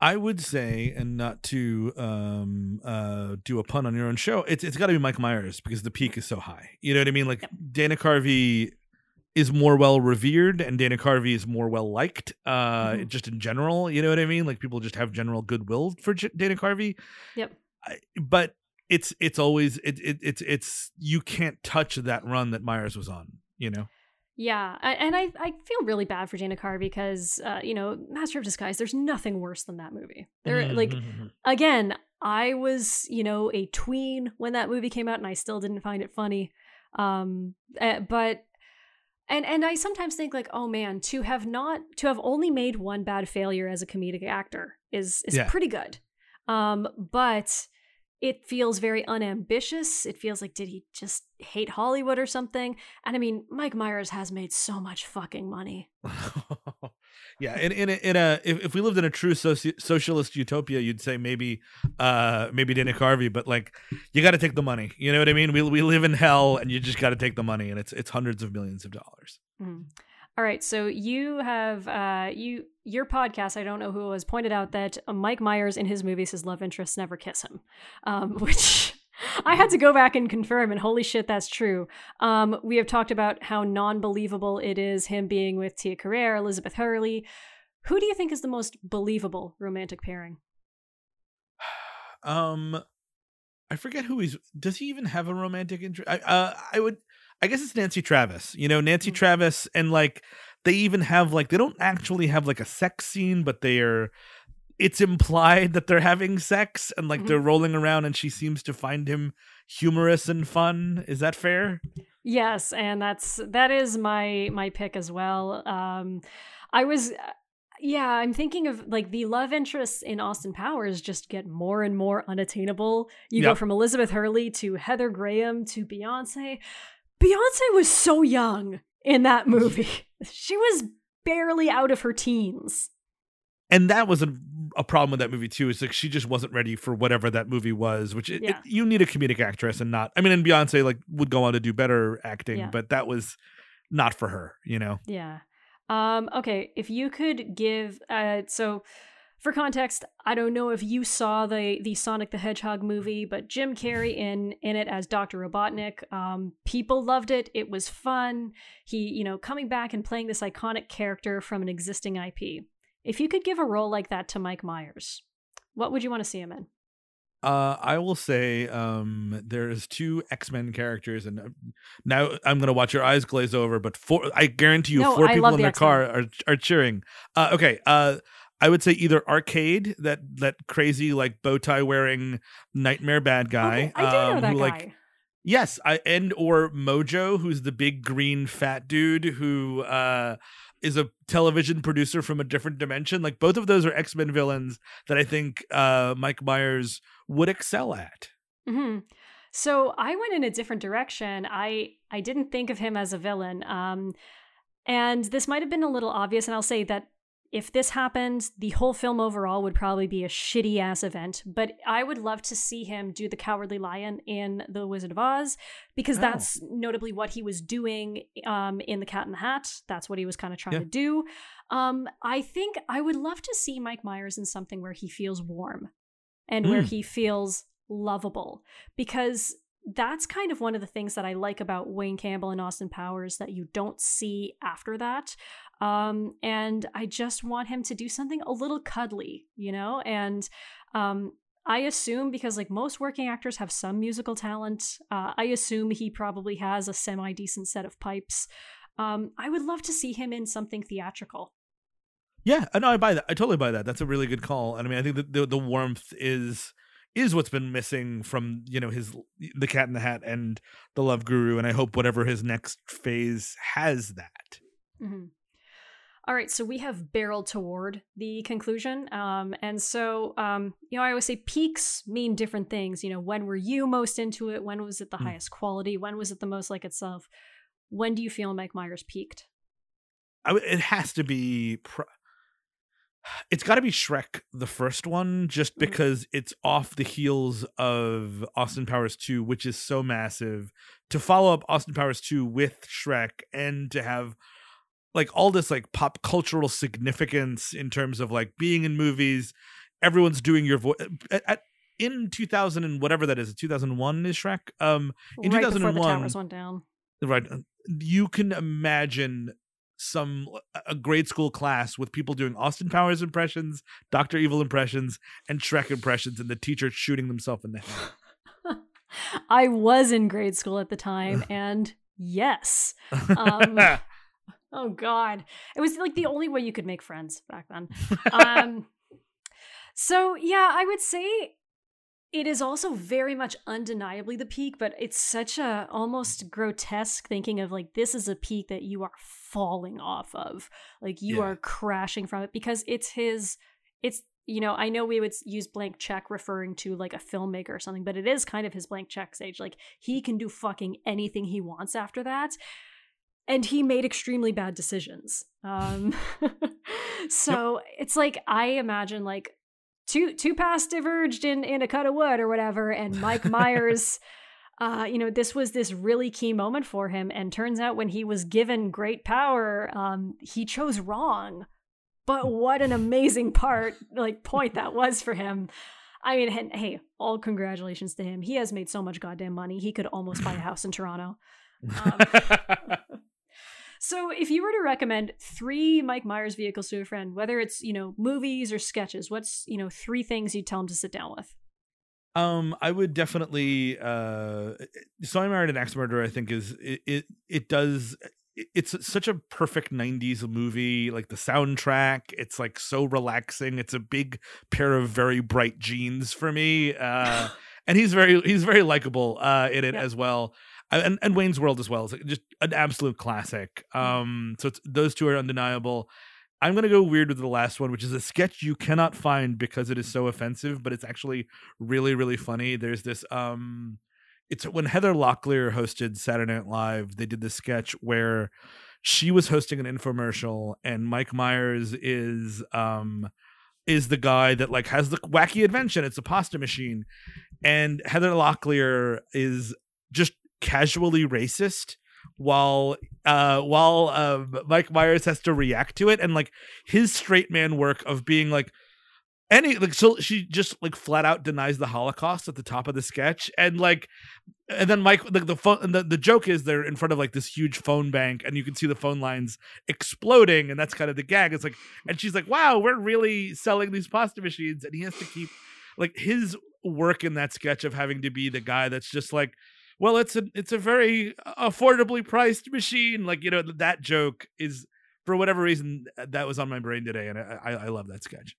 I would say, and not to um, uh, do a pun on your own show, it's it's got to be Mike Myers because the peak is so high. You know what I mean? Like Yep. Dana Carvey is more well revered, and Dana Carvey is more well liked. Uh, Mhm. just in general, you know what I mean? Like people just have general goodwill for J- Dana Carvey. Yep. But it's it's always it, it it's it's you can't touch that run that Myers was on. You know. Yeah, I- and I, I feel really bad for Dana Carvey because uh, you know Master of Disguise. There's nothing worse than that movie. There, like again, I was you know a tween when that movie came out, and I still didn't find it funny. Um, eh, but and and I sometimes think like, oh man, to have not to have only made one bad failure as a comedic actor is is Yeah. pretty good. Um, but it feels very unambitious. It feels like did he just hate Hollywood or something? And I mean, Mike Myers has made so much fucking money. yeah, in in a, in a if, if we lived in a true soci- socialist utopia, you'd say maybe uh maybe Dana Carvey, but like you got to take the money. You know what I mean? We we live in hell, and you just got to take the money, and it's it's hundreds of millions of dollars. Mhm. All right, so you have uh you your podcast. I don't know who was pointed out that Mike Myers in his movies, his love interests never kiss him, um, which I had to go back and confirm. And holy shit, that's true. Um, we have talked about how non-believable it is him being with Tia Carrere, Elizabeth Hurley. Who do you think is the most believable romantic pairing? Um, I forget who he's. Does he even have a romantic interest? I uh, I would. I guess it's Nancy Travis. You know, Nancy Mhm. Travis, and like they even have like they don't actually have like a sex scene, but they are. It's implied that they're having sex and like Mhm. they're rolling around, and she seems to find him humorous and fun. Is that fair? Yes, and that's that is my my pick as well. Um I was uh, yeah, I'm thinking of like the love interests in Austin Powers just get more and more unattainable. You go from Elizabeth Hurley to Heather Graham to Beyonce. Beyonce was so young in that movie. she was barely out of her teens. and that was a, a problem with that movie too. Is like she just wasn't ready for whatever that movie was. Which it, it- you need a comedic actress and not. I mean, and Beyonce like would go on to do better acting, Yeah. but that was not for her. You know. Yeah. Um, okay, if you could give uh so for context, I don't know if you saw the the Sonic the Hedgehog movie, but Jim Carrey in in it as Dr. Robotnik. Um, people loved it. It was fun. He, you know, coming back and playing this iconic character from an existing IP. if you could give a role like that to Mike Myers, what would you want to see him in? Uh, I will say um, there's two X Men characters, and uh, now I'm gonna watch your eyes glaze over. But four, I guarantee you, No, four I people in the their X-Men. car are are cheering. Uh, okay, uh, I would say either Arcade, that that crazy like bow tie wearing nightmare bad guy. Okay, I do know um, that who, guy. Like, yes, I and or Mojo, who's the big green fat dude who uh is a television producer from a different dimension. Like both of those are X Men villains that I think uh Mike Myers would excel at. hmm So I went in a different direction. I I didn't think of him as a villain. Um, and this might have been a little obvious. And I'll say that if this happened, the whole film overall would probably be a shitty ass event. But I would love to see him do the Cowardly Lion in The Wizard of Oz because Oh. that's notably what he was doing um, in The Cat in the Hat. That's what he was kind of trying Yeah. to do. Um, I think I would love to see Mike Myers in something where he feels warm and where Mm. he feels lovable because that's kind of one of the things that I like about Wayne Campbell and Austin Powers that you don't see after that. Um, and I just want him to do something a little cuddly, you know? And um, I assume because like most working actors have some musical talent, uh, I assume he probably has a semi decent set of pipes. Um, I would love to see him in something theatrical. Yeah, no, I buy that. I totally buy that. That's a really good call. And I mean, I think that the the warmth is is what's been missing from you know his the Cat in the Hat and the Love Guru, and I hope whatever his next phase has that. Mhm. All right, so we have barreled toward the conclusion. Um, and so, um, you know, I always say peaks mean different things. You know, when were you most into it? When was it the Hmm. highest quality? When was it the most like itself? When do you feel Mike Myers peaked? I it has to be. Pr- it's got to be Shrek, the first one, just Mhm. because it's off the heels of Austin Powers 2, which is so massive. To follow up Austin Powers 2 with Shrek and to have like all this like pop cultural significance in terms of like being in movies, everyone's doing your voice at, at in 2000 and whatever that is, 2001 is Shrek. Um In right before the 2001 towers went down. right uh, you can imagine some a grade school class with people doing austin powers impressions dr evil impressions and shrek impressions and the teacher shooting themselves in the head I was in grade school at the time, and yes. Um, Oh God, it was like the only way you could make friends back then. Um, so yeah, I would say it is also very much undeniably the peak, but it's such a almost grotesque thinking of like this is a peak that you are falling off of, like you Yeah. are crashing from it because it's his. It's you know I know we would use blank check referring to like a filmmaker or something, but it is kind of his blank check stage. Like he can do fucking anything he wants after that and he made extremely bad decisions. Um, so it's like I imagine like two two paths diverged in in a cut of wood or whatever, and Mike Myers. Uh, you know, this was this really key moment for him, and turns out when he was given great power, um, he chose wrong. But what an amazing part, like point that was for him. I mean, and, hey, all congratulations to him. He has made so much goddamn money. He could almost buy a house in Toronto. Um, so, if you were to recommend three Mike Myers vehicles to a friend, whether it's you know movies or sketches, what's you know three things you'd tell him to sit down with? Um, I would definitely. Uh, so I married an axe murderer. I think is it, it. It does. It's such a perfect '90s movie. Like the soundtrack, it's like so relaxing. It's a big pair of very bright jeans for me. Uh, and he's very he's very likable uh, in it Yeah. as well. And and Wayne's World as well. is just an absolute classic. Um, so those two are undeniable. I'm gonna go weird with the last one, which is a sketch you cannot find because it is so offensive, but it's actually really really funny. There's this um, it's when Heather Locklear hosted Saturday Night Live. They did this sketch where she was hosting an infomercial, and Mike Myers is um is the guy that like has the wacky invention. It's a pasta machine, and Heather Locklear is just casually racist while uh while um Mike Myers has to react to it. And like his straight man work of being like any like so she just like flat out denies the holocaust at the top of the sketch. And like and then mike like the phone the, the joke is they're in front of like this huge phone bank and you can see the phone lines exploding and that's kind of the gag. It's like and she's like wow we're really selling these pasta machines. And he has to keep like his work in that sketch of having to be the guy that's just like well it's a it's a very affordably priced machine like you know that joke is for whatever reason that was on my brain today and i i, love that sketch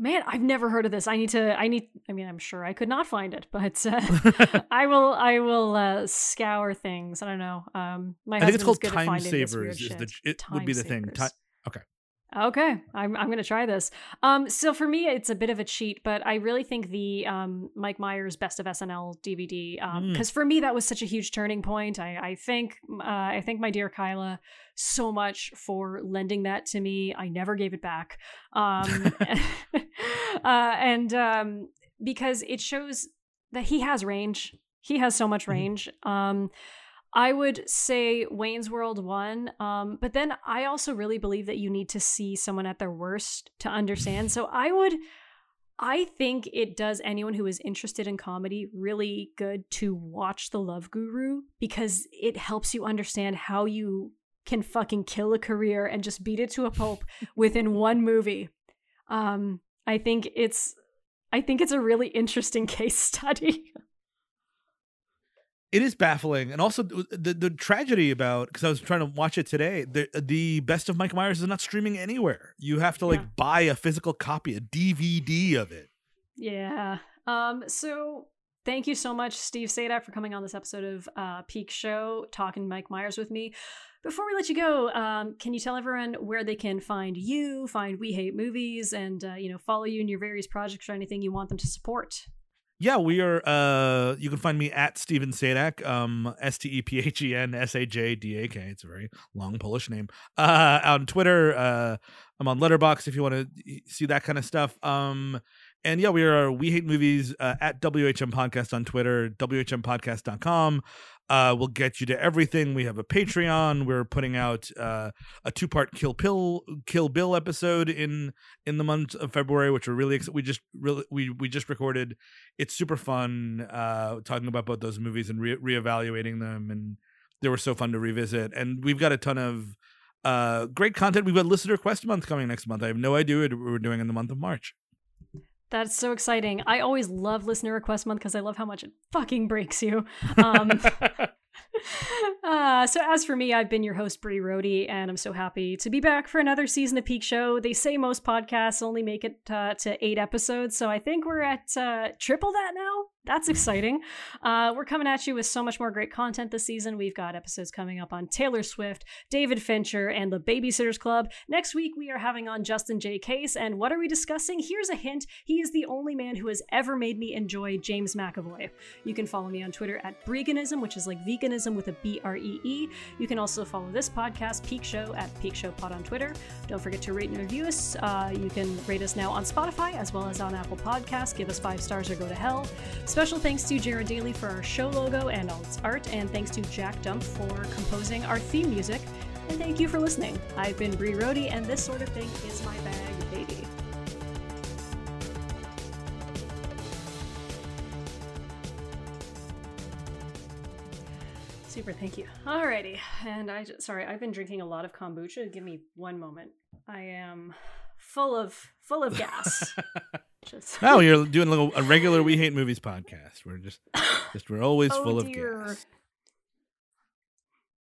Man, I've never heard of this. I need to. I need. I mean, I'm sure I could not find it, but uh, I will. I will uh, scour things. I don't know. Um, my I think it's called Time Savers. Is the it time would be the thing. Savers. okay. Okay, I'm I'm gonna try this. Um, so for me, it's a bit of a cheat, but I really think the um Mike Myers Best of SNL DVD, um, because mm. for me that was such a huge turning point. I I think uh, I thank my dear Kyla so much for lending that to me. I never gave it back. Um, uh, and um, because it shows that he has range. He has so much mm-hmm. range. Mm-hmm. Um I would say Wayne's World 1. Um, but then I also really believe that you need to see someone at their worst to understand. So I would. I think it does anyone who is interested in comedy really good to watch The Love Guru because it helps you understand how you can fucking kill a career and just beat it to a pulp within one movie. Um, I think it's I think it's a really interesting case study it is baffling. And also the the tragedy about because i was trying to watch it today the the best of mike myers is not streaming anywhere. You have to like yeah. buy a physical copy a dvd of it. Yeah. Um so thank you so much steve Sajdak for coming on this episode of uh peak show talking mike myers with me. Before we let you go um, can you tell everyone where they can find you find we hate movies and uh, you know follow you in your various projects or anything you want them to support yeah, we are. Uh, you can find me at Stephen Sajdak, um, S T E P H E N S A J D A K. It's a very long Polish name. Uh, on Twitter, uh, I'm on Letterboxd if you want to see that kind of stuff. Um, and yeah, we are We Hate Movies uh, at WHM Podcast on Twitter, WHMPodcast.com. Uh, we'll get you to everything. We have a Patreon. We're putting out uh, a two-part Kill Bill Kill Bill episode in in the month of February, which we're really excited. We just really we we just recorded. It's super fun uh, talking about both those movies and re- reevaluating them, and they were so fun to revisit. And we've got a ton of uh, great content. We've got listener quest month coming next month. I have no idea what we're doing in the month of March. That's so exciting. I always love listener request month because I love how much it fucking breaks you. Um, uh, so as for me, I've been your host, Bree Rody, and I'm so happy to be back for another season of Peak Show. They say most podcasts only make it uh, to eight episodes, so I think we're at uh, triple that now. That's exciting. Uh, we're coming at you with so much more great content this season. We've got episodes coming up on Taylor Swift, David Fincher, and the Babysitters Club. Next week, we are having on Justin J. Case. And what are we discussing? Here's a hint he is the only man who has ever made me enjoy James McAvoy. You can follow me on Twitter at Breganism, which is like veganism with a B R E E. You can also follow this podcast, Peak Show, at Peak Show Pod on Twitter. Don't forget to rate and review us. Uh, you can rate us now on Spotify as well as on Apple Podcasts. Give us five stars or go to hell. Special thanks to Jared Daly for our show logo and all its art, and thanks to Jack Dump for composing our theme music. And thank you for listening. I've been Bree Rody, and this sort of thing is my bag, baby. Super, thank you. Alrighty, and I just, sorry, I've been drinking a lot of kombucha. Give me one moment. I am full of full of gas. just no, you're doing a, little, a regular We Hate Movies podcast. We're just just we're always oh full dear. of gas.